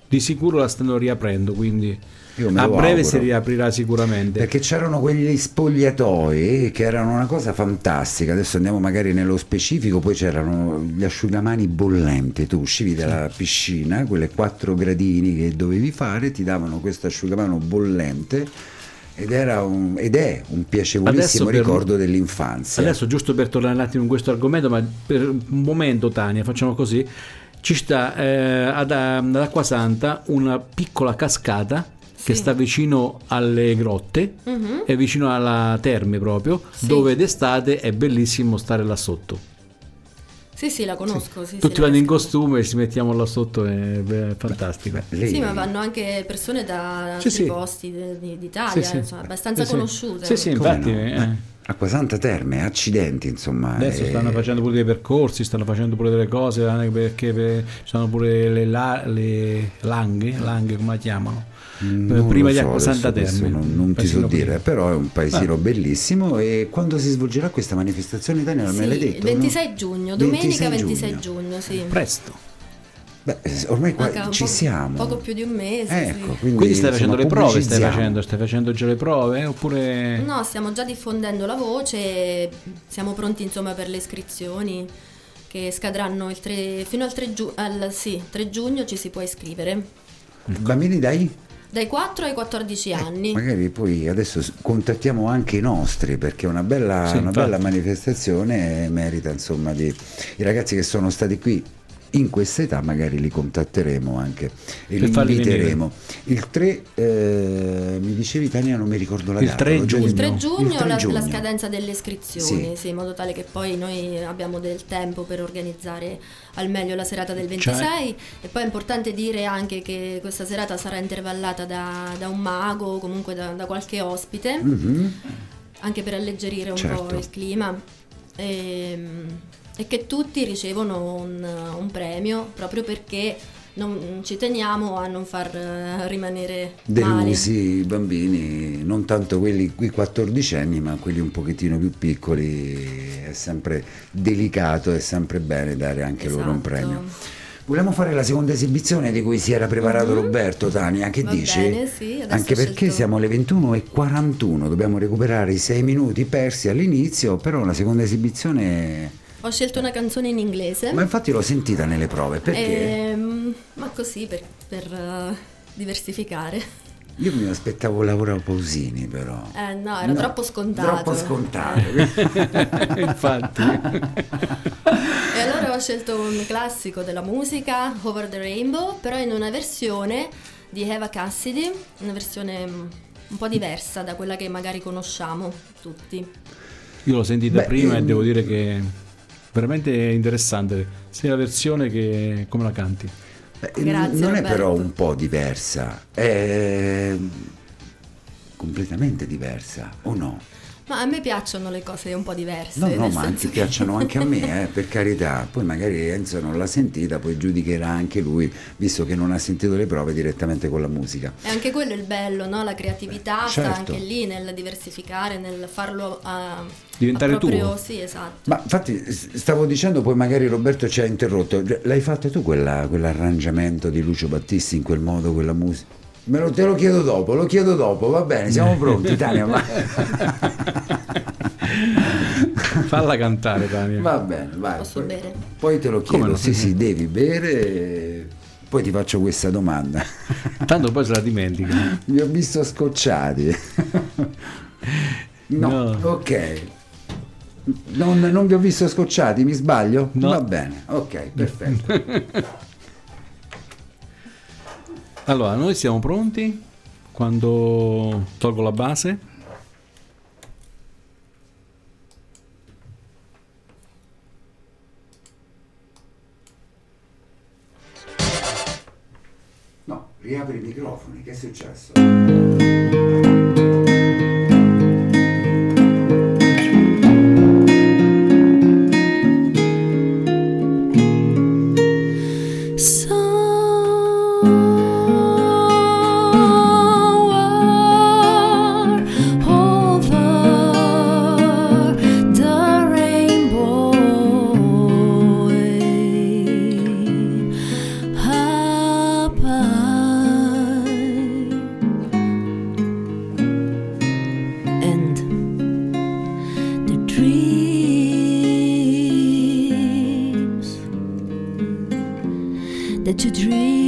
di sicuro la stanno riaprendo quindi a breve auguro. si riaprirà sicuramente. Perché c'erano quegli spogliatoi che erano una cosa fantastica. Adesso andiamo magari nello specifico. Poi c'erano gli asciugamani bollenti. Tu uscivi dalla piscina, quelle quattro gradini che dovevi fare, ti davano questo asciugamano bollente. Ed, un, ed, è un piacevolissimo per, ricordo dell'infanzia. Adesso, giusto per tornare un attimo in questo argomento, ma per un momento, Tania, facciamo così: ci sta eh, ad, ad Acquasanta una piccola cascata che sta vicino alle grotte uh-huh. e vicino alla terme proprio, sì. dove d'estate è bellissimo stare là sotto. Sì, sì, la conosco. Sì. Tutti vanno in costume e ci mettiamo là sotto, è, è fantastico. Beh, sì, ma vanno anche persone da altri sì, posti d'Italia, sì, insomma, abbastanza conosciute. Sì, sì, infatti... No? Eh. Acquasanta Terme, accidenti insomma. Adesso stanno facendo pure dei percorsi, stanno facendo pure delle cose, perché ci sono pure le, la, le langhe, langhe come la chiamano, non prima di so, Acqua Santa Terme. Non, non ti so dire, però è un paesino ah. bellissimo e quando si svolgerà questa manifestazione italiana sì, me l'hai detto? Il 26 no? giugno, domenica 26, 26 giugno. giugno, sì. Presto. Beh, ormai qua ci po- siamo. Poco più di un mese. Ecco, sì. quindi, quindi, stai facendo le prove? Stai facendo, stai facendo già le prove? Oppure... No, stiamo già diffondendo la voce, siamo pronti insomma per le iscrizioni che scadranno il 3, fino al 3, giu- al, sì, 3 giugno ci si può iscrivere. Bambini dai? Dai 4 ai 14 eh, anni. Magari poi adesso contattiamo anche i nostri perché una bella, sì, una bella manifestazione merita insomma di i ragazzi che sono stati qui in questa età magari li contatteremo anche e li inviteremo. Il 3, eh, mi dicevi Tania, non mi ricordo la il data. 3 giugno. Il 3 giugno, il 3 la, giugno. la, scadenza delle iscrizioni, sì. Sì, in modo tale che poi noi abbiamo del tempo per organizzare al meglio la serata del 26 cioè. e poi è importante dire anche che questa serata sarà intervallata da, da un mago o comunque da, da qualche ospite, mm-hmm. anche per alleggerire un certo. po' il clima. E, ehm, e che tutti ricevono un, un premio proprio perché non, ci teniamo a non far uh, rimanere delusi i bambini, non tanto quelli qui 14 anni, ma quelli un pochettino più piccoli. È sempre delicato, è sempre bene dare anche esatto. loro un esatto. premio. Vogliamo fare la seconda esibizione di cui si era preparato uh-huh. Roberto Tania, che Va dici? Bene, sì, Anche perché scelto... siamo alle 21.41, dobbiamo recuperare i 6 minuti persi all'inizio, però la seconda esibizione ho scelto una canzone in inglese. Ma infatti l'ho sentita nelle prove, perché? Ehm, ma così, per, per uh, diversificare. Io mi aspettavo Laura Pausini però. Eh no, era no, troppo scontato. Troppo scontato. [laughs] Infatti. e allora ho scelto un classico della musica, Over the Rainbow, però in una versione di Eva Cassidy, una versione mm, un po' diversa da quella che magari conosciamo tutti. Io l'ho sentita Beh, prima ehm... e devo dire che veramente interessante sia la versione che come la canti. Beh, Grazie, non Roberto. è però un po' diversa, è completamente diversa, o no? Ma a me piacciono le cose un po' diverse. No, no, ma anche piacciono anche a me, [laughs] eh, per carità. Poi magari Enzo non l'ha sentita, poi giudicherà anche lui, visto che non ha sentito le prove direttamente con la musica. E anche quello è il bello, no? La creatività certo. sta anche lì nel diversificare, nel farlo a diventare proprio, tuo. Sì, esatto. Ma infatti stavo dicendo, poi magari Roberto ci ha interrotto. L'hai fatto tu quella, quell'arrangiamento di Lucio Battisti in quel modo, quella musica? Me lo, te lo chiedo dopo, lo chiedo dopo, va bene, siamo pronti, Tania. Ma... [laughs] Falla cantare, Tania. Va bene, vai. Posso poi, bere? Poi te lo chiedo, sì, sì, devi bere. Poi ti faccio questa domanda. Tanto poi se la dimentica. Vi ho visto scocciati. no, no. ok. Non, non, vi ho visto scocciati, mi sbaglio? No. Va bene, ok, perfetto. [laughs] Allora, noi siamo pronti quando tolgo la base. No, riapri i microfoni, che è successo? To dream.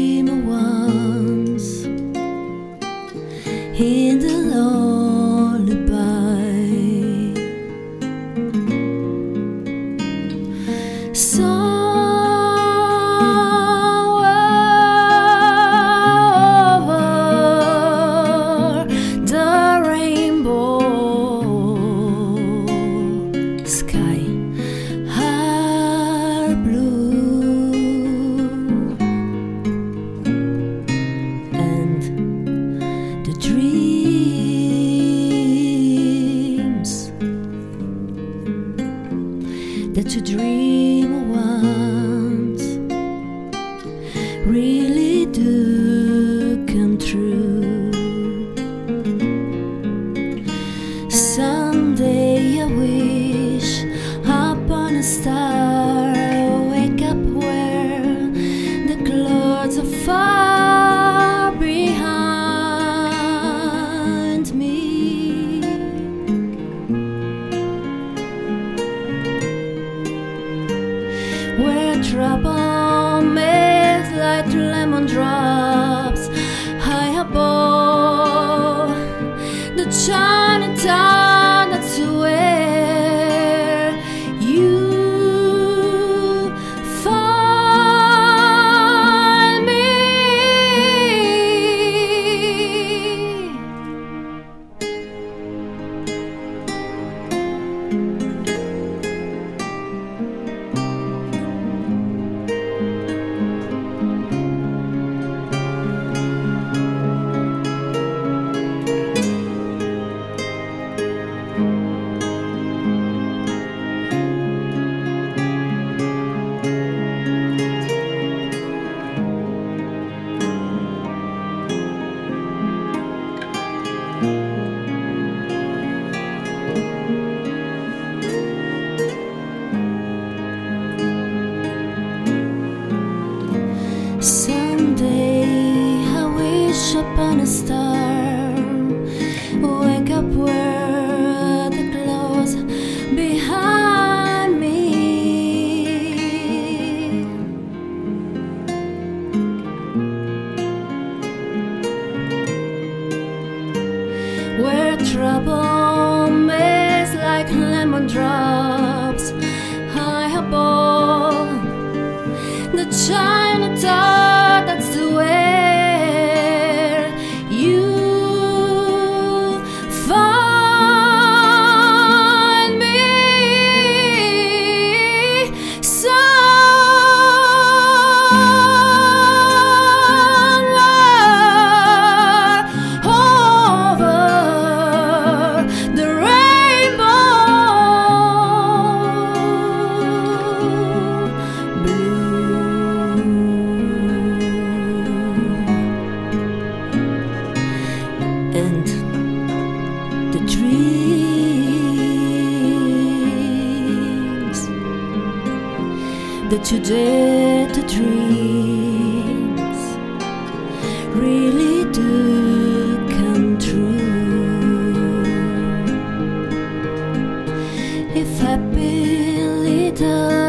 的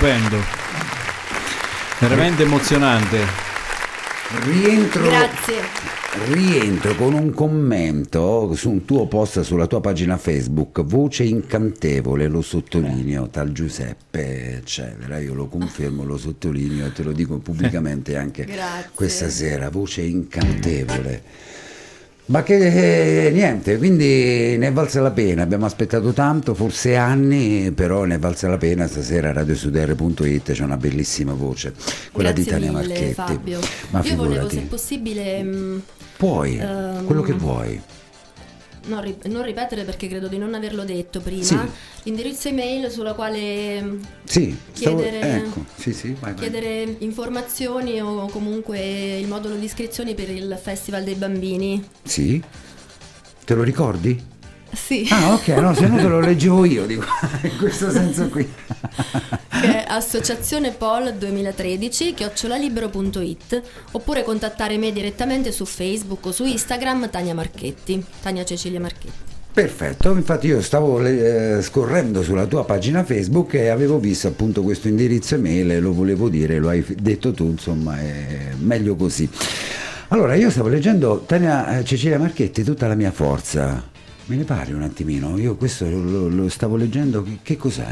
stupendo, veramente emozionante. Rientro, Grazie. rientro con un commento su un tuo post sulla tua pagina Facebook, voce incantevole, lo sottolineo, tal Giuseppe, eccetera. Io lo confermo, lo sottolineo e te lo dico pubblicamente anche [laughs] Grazie. questa sera, voce incantevole. Ma che eh, niente, quindi ne è valsa la pena, abbiamo aspettato tanto, forse anni, però ne è valsa la pena, stasera a radiosudr.it c'è una bellissima voce, quella Grazie di Tania mille, Marchetti. Fabio. Ma Io figurati. volevo, se possibile, mh, Puoi, Ehm, quello che vuoi. Non, ri- non ripetere perché credo di non averlo detto prima, Sì. l'indirizzo email sulla quale mh, Sì, stavo- chiedere- ecco, sì, sì, vai, vai. chiedere informazioni o comunque il modulo di iscrizioni per il Festival dei Bambini. Sì? Te lo ricordi? Sì, Ah, ok, no, se no te lo leggevo io, dico, [laughs] in questo senso qui. che è associazione Pol 2013 chiocciolalibero.it oppure contattare me direttamente su Facebook o su Instagram Tania Marchetti, Tania Cecilia Marchetti. Perfetto, infatti io stavo eh, scorrendo sulla tua pagina Facebook e avevo visto appunto questo indirizzo email e lo volevo dire, lo hai detto tu, insomma è meglio così. Allora, io stavo leggendo Tania eh, Cecilia Marchetti, tutta la mia forza. Me ne parli un attimino? Io questo lo, lo stavo leggendo, che, che cos'è?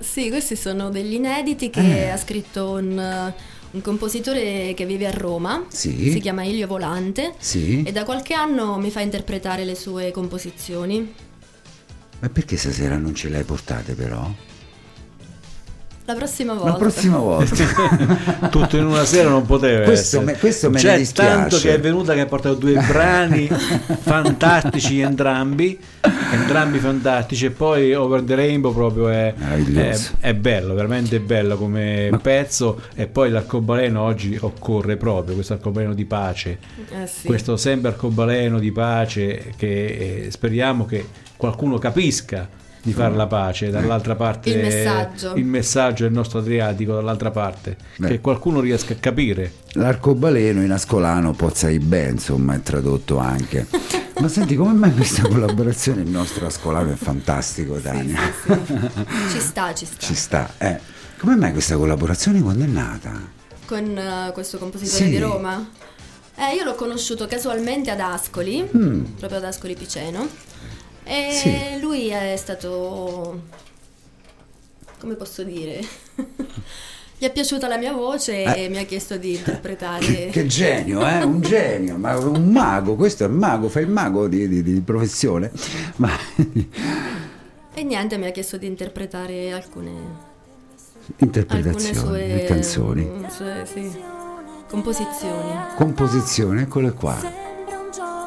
Sì, questi sono degli inediti che Eh. ha scritto un, un compositore che vive a Roma, Sì. si chiama Ilio Volante Sì? e da qualche anno mi fa interpretare le sue composizioni. Ma perché stasera non ce le hai portate però? La prossima volta. La prossima volta. [laughs] Tutto in una sera non poteva questo essere. Me, questo me C'è ne dispiace. tanto che è venuta che ha portato due [laughs] brani fantastici entrambi, entrambi fantastici e poi Over the Rainbow proprio è, è, è bello, veramente bello come Ma... pezzo e poi l'arcobaleno oggi occorre proprio, questo arcobaleno di pace, eh sì. questo sempre arcobaleno di pace che eh, speriamo che qualcuno capisca di fare la pace, dall'altra parte il messaggio, il messaggio del nostro Adriatico, dall'altra parte, Beh. che qualcuno riesca a capire. L'arcobaleno in ascolano Pozzai Ben, insomma, è tradotto anche. Ma senti, come mai questa collaborazione? Il nostro ascolano è fantastico, Tania. Sì, sì, sì. [laughs] ci sta, ci sta. Ci sta, eh. Come mai questa collaborazione quando è nata? Con uh, questo compositore di Roma? Eh, io l'ho conosciuto casualmente ad Ascoli, mm. proprio ad Ascoli Piceno e sì. lui è stato, come posso dire, [laughs] gli è piaciuta la mia voce eh. e mi ha chiesto di [laughs] interpretare. Che, che genio, eh? un [laughs] genio, ma un mago, questo è il mago, fa il mago di, di, di professione. Ma... E niente, mi ha chiesto di interpretare alcune interpretazioni, alcune sue, canzoni, sue, sì, composizioni. Composizione, eccole qua.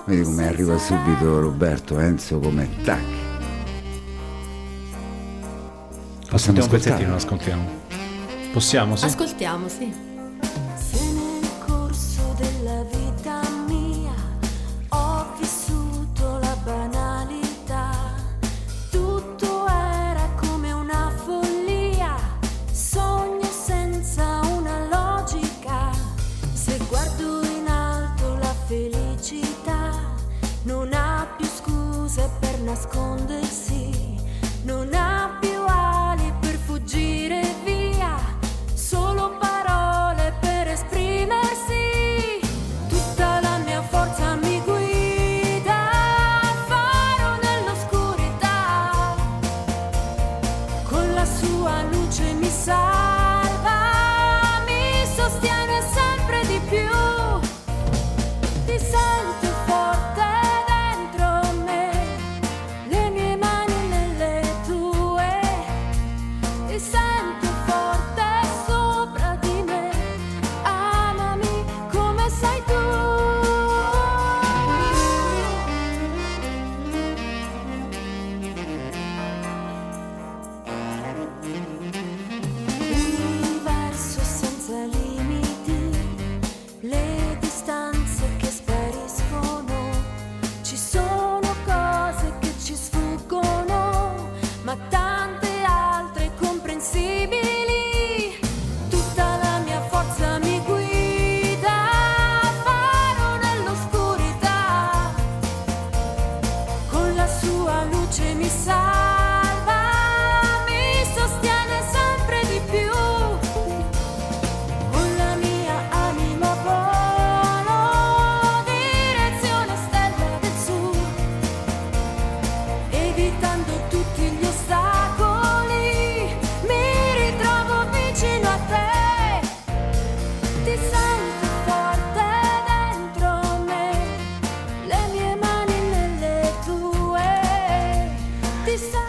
Vedi come arriva subito Roberto Enzo come tac. Possiamo ascoltiamo un pezzettino, ascoltiamo. Possiamo, sì? Ascoltiamo, sì.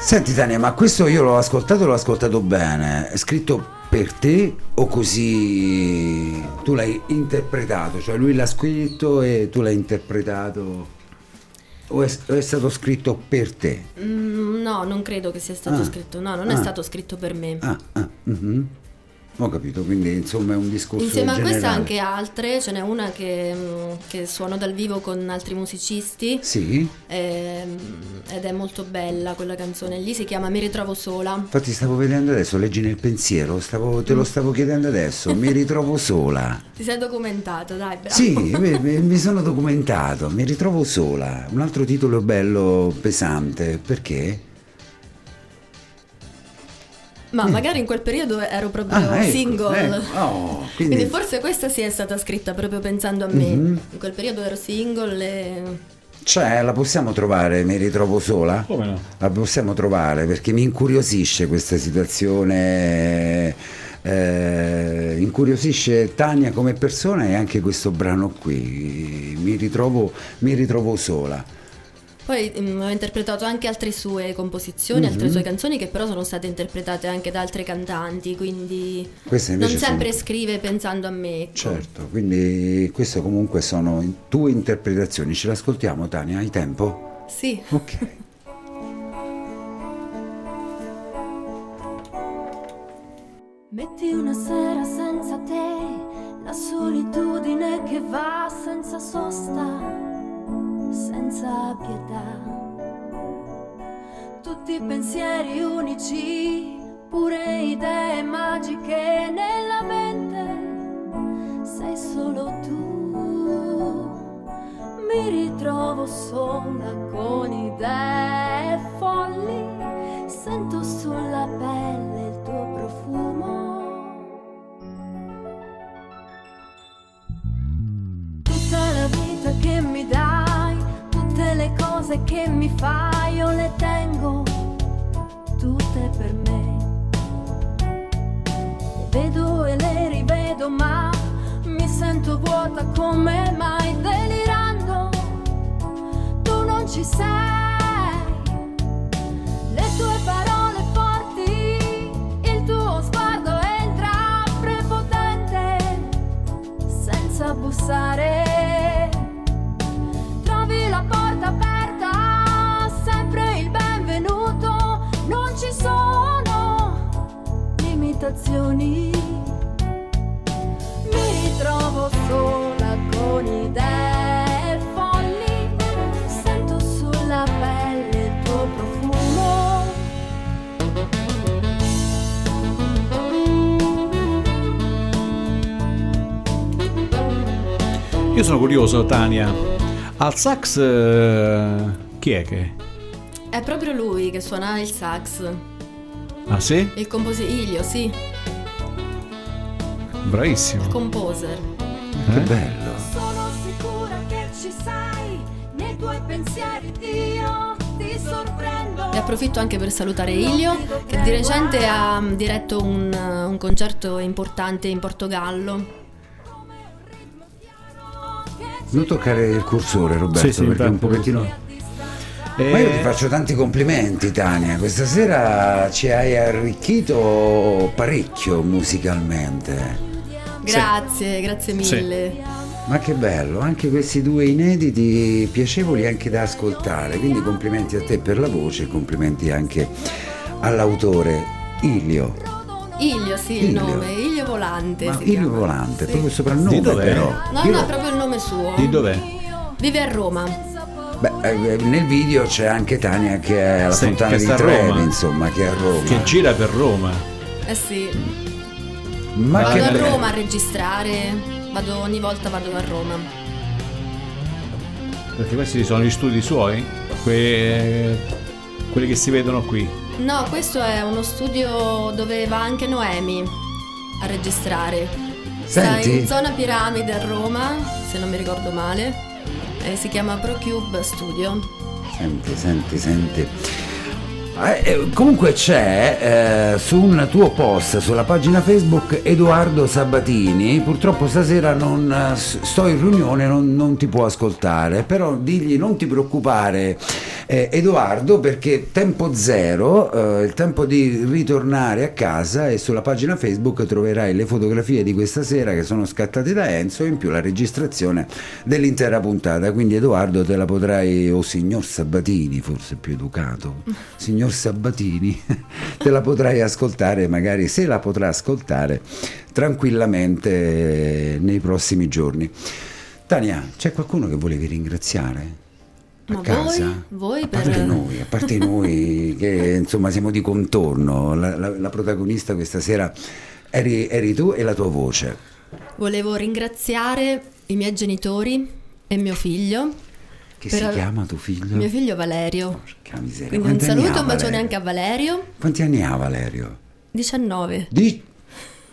Senti Tania, ma questo io l'ho ascoltato, l'ho ascoltato bene. È scritto per te o così tu l'hai interpretato? Cioè lui l'ha scritto e tu l'hai interpretato? O è, o è stato scritto per te? Mm, no, non credo che sia stato ah, scritto. No, non ah, è stato scritto per me. Ah, ah, mm-hmm. Ho capito, quindi insomma è un discorso Insieme generale. a questa anche altre, ce n'è una che, mm, che suono dal vivo con altri musicisti. Sì. Ehm, ed è molto bella quella canzone lì, si chiama Mi ritrovo sola. Infatti stavo vedendo adesso, leggi nel pensiero, stavo, te lo stavo chiedendo adesso, mi [laughs] ritrovo sola. Ti sei documentato, dai, bravo. Sì, [laughs] mi, mi sono documentato, mi ritrovo sola. Un altro titolo bello, pesante, perché? Ma mm. magari in quel periodo ero proprio ah, ecco, single. Ecco. Oh, [laughs] quindi... quindi... forse questa sì è stata scritta proprio pensando a me. Mm-hmm. In quel periodo ero single e... Cioè, la possiamo trovare, mi ritrovo sola? Come no? La possiamo trovare perché mi incuriosisce questa situazione. Eh, incuriosisce Tania come persona e anche questo brano qui. Mi ritrovo, mi ritrovo sola. Poi mh, mm, ho interpretato anche altre sue composizioni, mm-hmm. altre sue canzoni che però sono state interpretate anche da altre cantanti, quindi non sempre sono... scrive pensando a me. Ecco. Certo, quindi queste comunque sono tue interpretazioni. Ce l'ascoltiamo Tania, hai tempo? Sì. Ok. Metti una sera senza te, la solitudine che va senza sosta senza pietà. Tutti pensieri unici, pure idee magiche nella mente, sei solo tu. Mi ritrovo sola con idee folli, sento sulla pelle cose che mi fai io le tengo tutte per me. Le vedo e le rivedo ma mi sento vuota come mai delirando. Tu non ci sei. Le tue parole forti, il tuo sguardo entra prepotente senza bussare. Sensazioni. Mi ritrovo sola con idee folli, sento sulla pelle il tuo profumo. Io sono curioso, Tania. Al sax eh, chi è che? È proprio lui che suona il sax. Ah sì? Il composer Ilio, sì. Bravissimo. Il composer. Eh? Che bello. Sono sicura che ci sei, nei tuoi pensieri io ti sorprendo. E approfitto anche per salutare Ilio, che di recente ha diretto un, un concerto importante in Portogallo. Non toccare il cursore Roberto sì, sì, perché un pochettino e... Ma io ti faccio tanti complimenti Tania, questa sera ci hai arricchito parecchio musicalmente. Grazie, sì. grazie mille. Sì. Ma che bello, anche questi due inediti piacevoli anche da ascoltare, quindi complimenti a te per la voce, complimenti anche all'autore Ilio. Ilio, sì, Ilio. il nome, Ilio Volante. Ma Ilio chiama. Volante, sì. proprio il soprannome però. No, Io... no, è proprio il nome suo. Di dov'è? Vive a Roma. Beh, eh, nel video c'è anche Tania che è alla sì, Fontana di Trevi, insomma, che è a Roma. Che gira per Roma. Eh sì. Ma vado a bello. Roma a registrare, vado, ogni volta vado a Roma. Perché questi sono gli studi suoi? Que... Quelli che si vedono qui? No, questo è uno studio dove va anche Noemi a registrare. Senti? Sta in zona piramide a Roma, se non mi ricordo male eh, si chiama ProCube Studio. Senti, senti, senti. Eh, eh, comunque c'è eh, su un tuo post sulla pagina Facebook Edoardo Sabatini, purtroppo stasera non, sto in riunione, non, non, ti può ascoltare, però digli non ti preoccupare eh, Edoardo perché tempo zero, eh, il tempo di ritornare a casa e sulla pagina Facebook troverai le fotografie di questa sera che sono scattate da Enzo e in più la registrazione dell'intera puntata, quindi Edoardo te la potrai, o signor Sabatini forse più educato, signor signor Sabatini, [laughs] te la potrai ascoltare, magari se la potrà ascoltare tranquillamente nei prossimi giorni. Tania, c'è qualcuno che volevi ringraziare? A Ma casa? Voi, voi a parte per... noi, a parte noi [laughs] che insomma siamo di contorno, la, la, la protagonista questa sera eri, eri tu e la tua voce. Volevo ringraziare i miei genitori e mio figlio che per si chiama tuo figlio? Mio figlio Valerio. Porca miseria. Quindi Quanti un saluto e un bacione anche a Valerio. Quanti anni ha Valerio? 19. Di...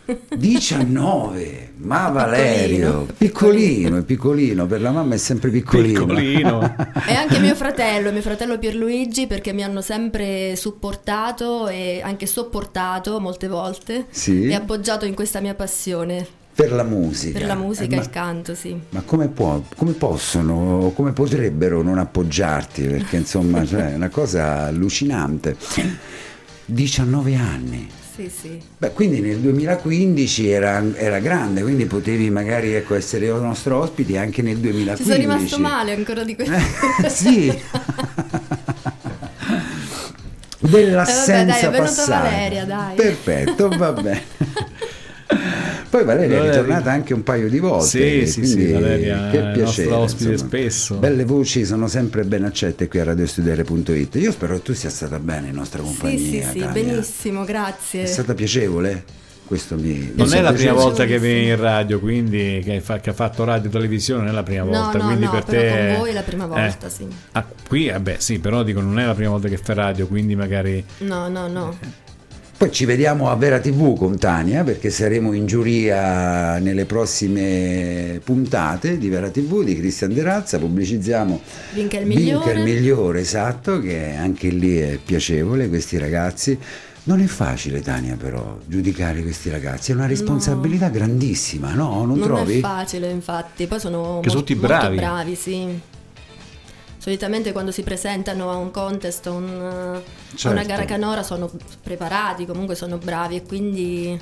[laughs] 19, ma Valerio, piccolino, è piccolino, per la mamma è sempre piccolino. piccolino. [laughs] e anche mio fratello, mio fratello Pierluigi, perché mi hanno sempre supportato e anche sopportato molte volte sì. e appoggiato in questa mia passione. Per la musica. Per la musica Eh, e ma- il canto, sì. Ma come, può, come possono, come potrebbero non appoggiarti? Perché insomma [laughs] cioè, è una cosa allucinante. 19 anni. Sì, sì. Beh, quindi nel 2015 era, era grande, quindi potevi magari ecco, essere nostro ospite anche nel 2015. Ci sono rimasto male ancora di questo. Eh, sì. Dell'assenza [laughs] Eh, vabbè, dai, è passata. Valeria, dai. Perfetto, va bene. [laughs] Poi Valeria è Valeria. ritornata anche un paio di volte. Sì, sì, quindi sì, Valeria che è nostra piacere. ospite insomma. spesso. Belle voci sono sempre ben accette qui a radiostudiare.it. Io spero che tu sia stata bene in nostra Sì, compagnia. sì, sì, Tania. benissimo, grazie. È stata piacevole? Questo mi Non mi è la prima volta che vieni in radio, quindi che, fa- che ha fatto radio e televisione, non è la prima No, volta. no, quindi no, per però te con voi è la prima eh. volta, sì. Ah, qui, vabbè, sì, però dico, non è la prima volta che fai radio, quindi magari No, no, no. Poi ci vediamo a Vera TV con Tania perché saremo in giuria nelle prossime puntate di Vera TV di Cristian De Razza, pubblicizziamo Vinca il Vinca migliore. il migliore, esatto, che anche lì è piacevole questi ragazzi. Non è facile Tania però giudicare questi ragazzi, è una responsabilità grandissima, no? Non, Non trovi? è facile, infatti. Poi sono Che sono mol- tutti molto bravi. bravi, sì. Solitamente quando si presentano a un contest, a, un- a Certo. una gara canora sono preparati, comunque sono bravi e quindi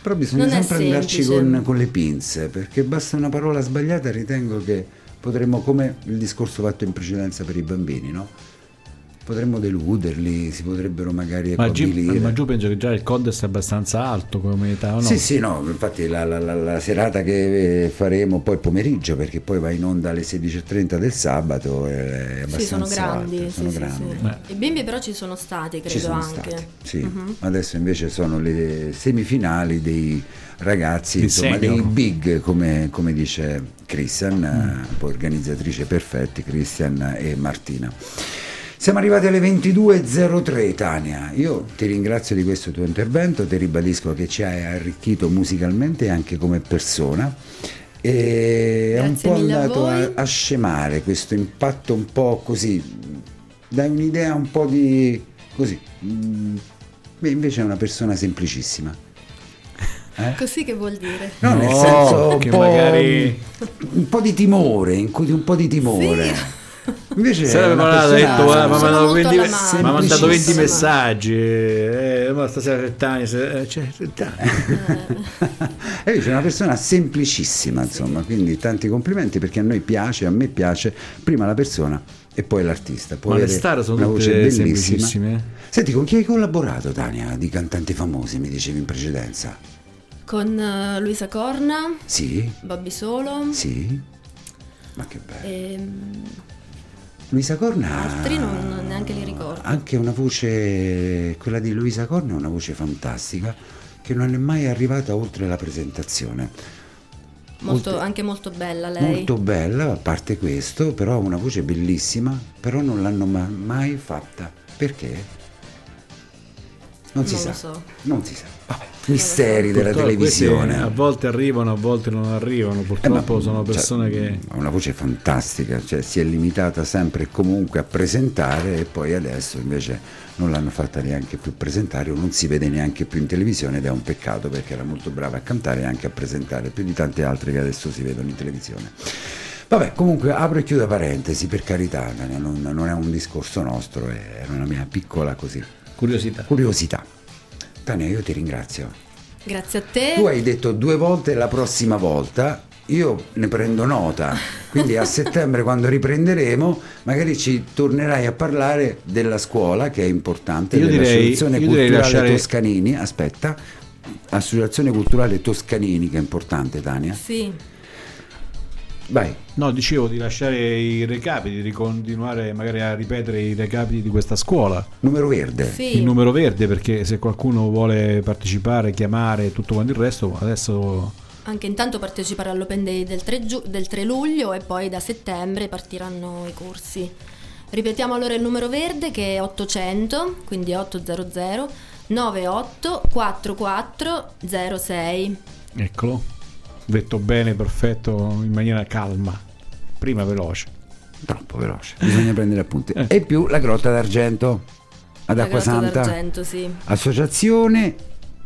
Però bisogna Non sempre andarci con, con le pinze, perché basta una parola sbagliata, ritengo che potremmo, come il discorso fatto in precedenza per i bambini, no? Potremmo deluderli, si potrebbero magari Ma, giù, ma giù penso che già il contest è abbastanza alto come età, o no? Sì, sì, no, infatti la, la- la- la serata che eh, faremo poi il pomeriggio, perché poi va in onda alle 16.30 del sabato, è abbastanza sì, sono grandi. alta, sì, sono sì, grandi. sì. I bimbi però ci sono stati, credo Ci sono anche. stati, sì. Mhm. Adesso invece sono le semifinali dei ragazzi, insomma, senior. dei big, come, come dice Christian, Mm. eh, poi organizzatrice perfetti, Christian e Martina. Siamo arrivati alle 22.03 Tania, io ti ringrazio di questo tuo intervento, ti ribadisco che ci hai arricchito musicalmente e anche come persona e è un po' andato a, a scemare questo impatto un po' così, dai un'idea un po' di così, mm, beh, invece è una persona semplicissima. [laughs] Eh? Così che vuol dire? No, nel No, senso un che po', magari- un po' di timore, un po' di timore. Invece una parlato, ha detto, guarda, mi ha Sono mandato molto 20, alla mano. mi ha mandato 20 Semplicissima. messaggi, eh, ma stasera Settani, se, eh, cioè, Settani. [laughs] E invece è una persona semplicissima, insomma, quindi tanti complimenti perché a noi piace, a me piace prima la persona e poi l'artista. Può Ma le star sono tutte eh? Senti, con chi hai collaborato, Tania, di cantanti famosi, mi dicevi in precedenza? Con eh, Luisa Corna, Sì, Bobby Solo sì. Ma che bello. e Luisa Corna altri non, non neanche li ricordo. anche una voce, quella di Luisa Corna è una voce fantastica che non è mai arrivata oltre la presentazione. Molto- oltre- anche molto bella lei. Molto bella, a parte questo, però ha una voce bellissima, però non l'hanno ma- mai fatta. Perché? Non si Non sa. lo so. Non si sa. Vabbè, misteri della Purtroppo televisione. A volte arrivano, a volte non arrivano. Eh, Purtroppo ma- sono cioè, persone che. Ha una voce fantastica, cioè si è limitata sempre e comunque a presentare e poi adesso invece non l'hanno fatta neanche più presentare o non si vede neanche più in televisione ed è un peccato perché era molto brava a cantare e anche a presentare più di tante altre che adesso si vedono in televisione. Vabbè, comunque apro e chiudo parentesi, per carità, non, non è un discorso nostro, è una mia piccola così Curiosità. curiosità. Tania, io ti ringrazio. Grazie a te. Tu hai detto due volte la prossima volta, io ne prendo nota, quindi a [laughs] settembre quando riprenderemo magari ci tornerai a parlare della scuola che è importante, Io direi- dell'associazione io direi culturale lasciare- Toscanini, aspetta, associazione culturale Toscanini che è importante Tania, Sì, vai, No, dicevo di lasciare i recapiti, di continuare magari a ripetere i recapiti di questa scuola. numero verde. sì. Il numero verde, perché se qualcuno vuole partecipare, chiamare e tutto quanto il resto, adesso Anche intanto partecipare all'Open Day del 3, giu- del 3 luglio e poi da settembre partiranno i corsi. Ripetiamo allora il numero verde che è 800, quindi 800 98 44 06. eccolo, detto bene, perfetto, in maniera calma, prima veloce. Troppo veloce, bisogna prendere appunti. Eh. E più la Grotta d'Argento ad La Acqua Grotta Santa. d'Argento, sì. Associazione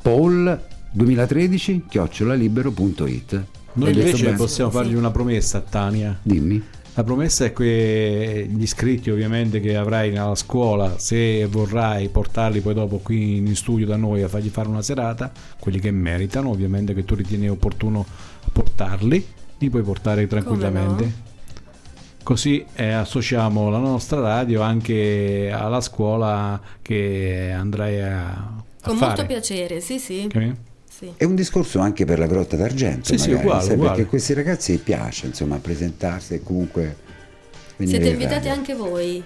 Paul 2013 chiocciolalibero.it Noi invece possiamo fargli una promessa a Tania. Dimmi. La promessa è che gli iscritti ovviamente che avrai nella scuola, se vorrai portarli poi dopo qui in studio da noi a fargli fare una serata, quelli che meritano ovviamente che tu ritieni opportuno portarli, li puoi portare tranquillamente. no? Così eh, associamo la nostra radio anche alla scuola che andrai a, a Con fare. molto piacere, sì, sì. Ok? Sì. È un discorso anche per la Grotta d'Argento, Sì, sì, magari, uguale, sai, uguale. perché a questi ragazzi piace insomma presentarsi e comunque venire Siete in invitati radio. anche voi.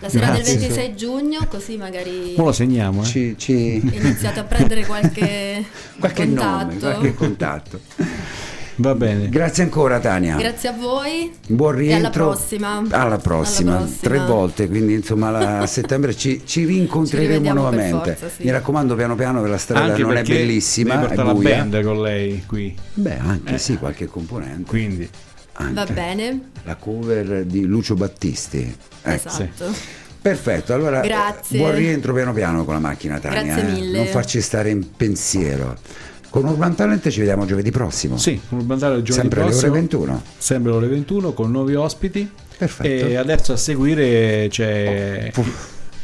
La sera Grazie. del 26 giugno, così magari Ora lo segniamo, eh? Ci, ci- iniziate a prendere qualche, [laughs] qualche contatto. nome, qualche contatto. Va bene. Grazie ancora Tania. Grazie a voi. Buon E alla rientro. prossima. Alla prossima, Alla prossima. tre volte, quindi insomma la- a [laughs] settembre ci, ci rincontreremo Ci nuovamente. forza, sì. Mi raccomando piano piano che la strada Anche non è bellissima, devi è portare la band con lei qui. Beh, anche Eh. sì, qualche componente. Quindi Anche. Va bene. La cover di Lucio Battisti. Ecco. Esatto. Perfetto, allora Grazie. buon rientro piano piano con la macchina Tania. Grazie eh. mille. Non farci stare in pensiero. Con Urban Talent ci vediamo giovedì prossimo. sì, con il bandale il giovedì Sempre alle ore prossimo, 21. sempre alle ore 21 con nuovi ospiti. Perfetto. E adesso a seguire c'è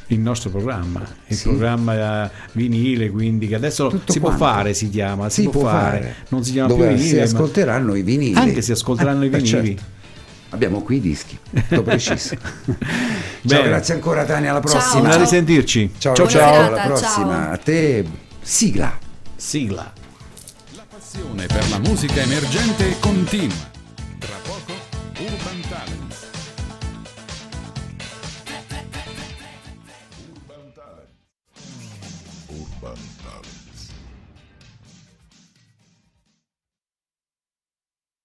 il nostro programma, il Sì. programma eh, vinile, quindi che adesso Tutto si può quanto. fare, si chiama, si, Si può, può fare. fare. non si chiama Dove più si vinile, ma ascolteranno i vinili. anche si ascolteranno i Eh, vinili. certo. Abbiamo qui i dischi, [laughs] tutto preciso. ciao, grazie ancora Tania, alla prossima. a Ciao. risentirci. Ciao, ciao. ciao, alla prossima. ciao. A te, sigla. Sigla. Passione per la musica emergente continua. Tra poco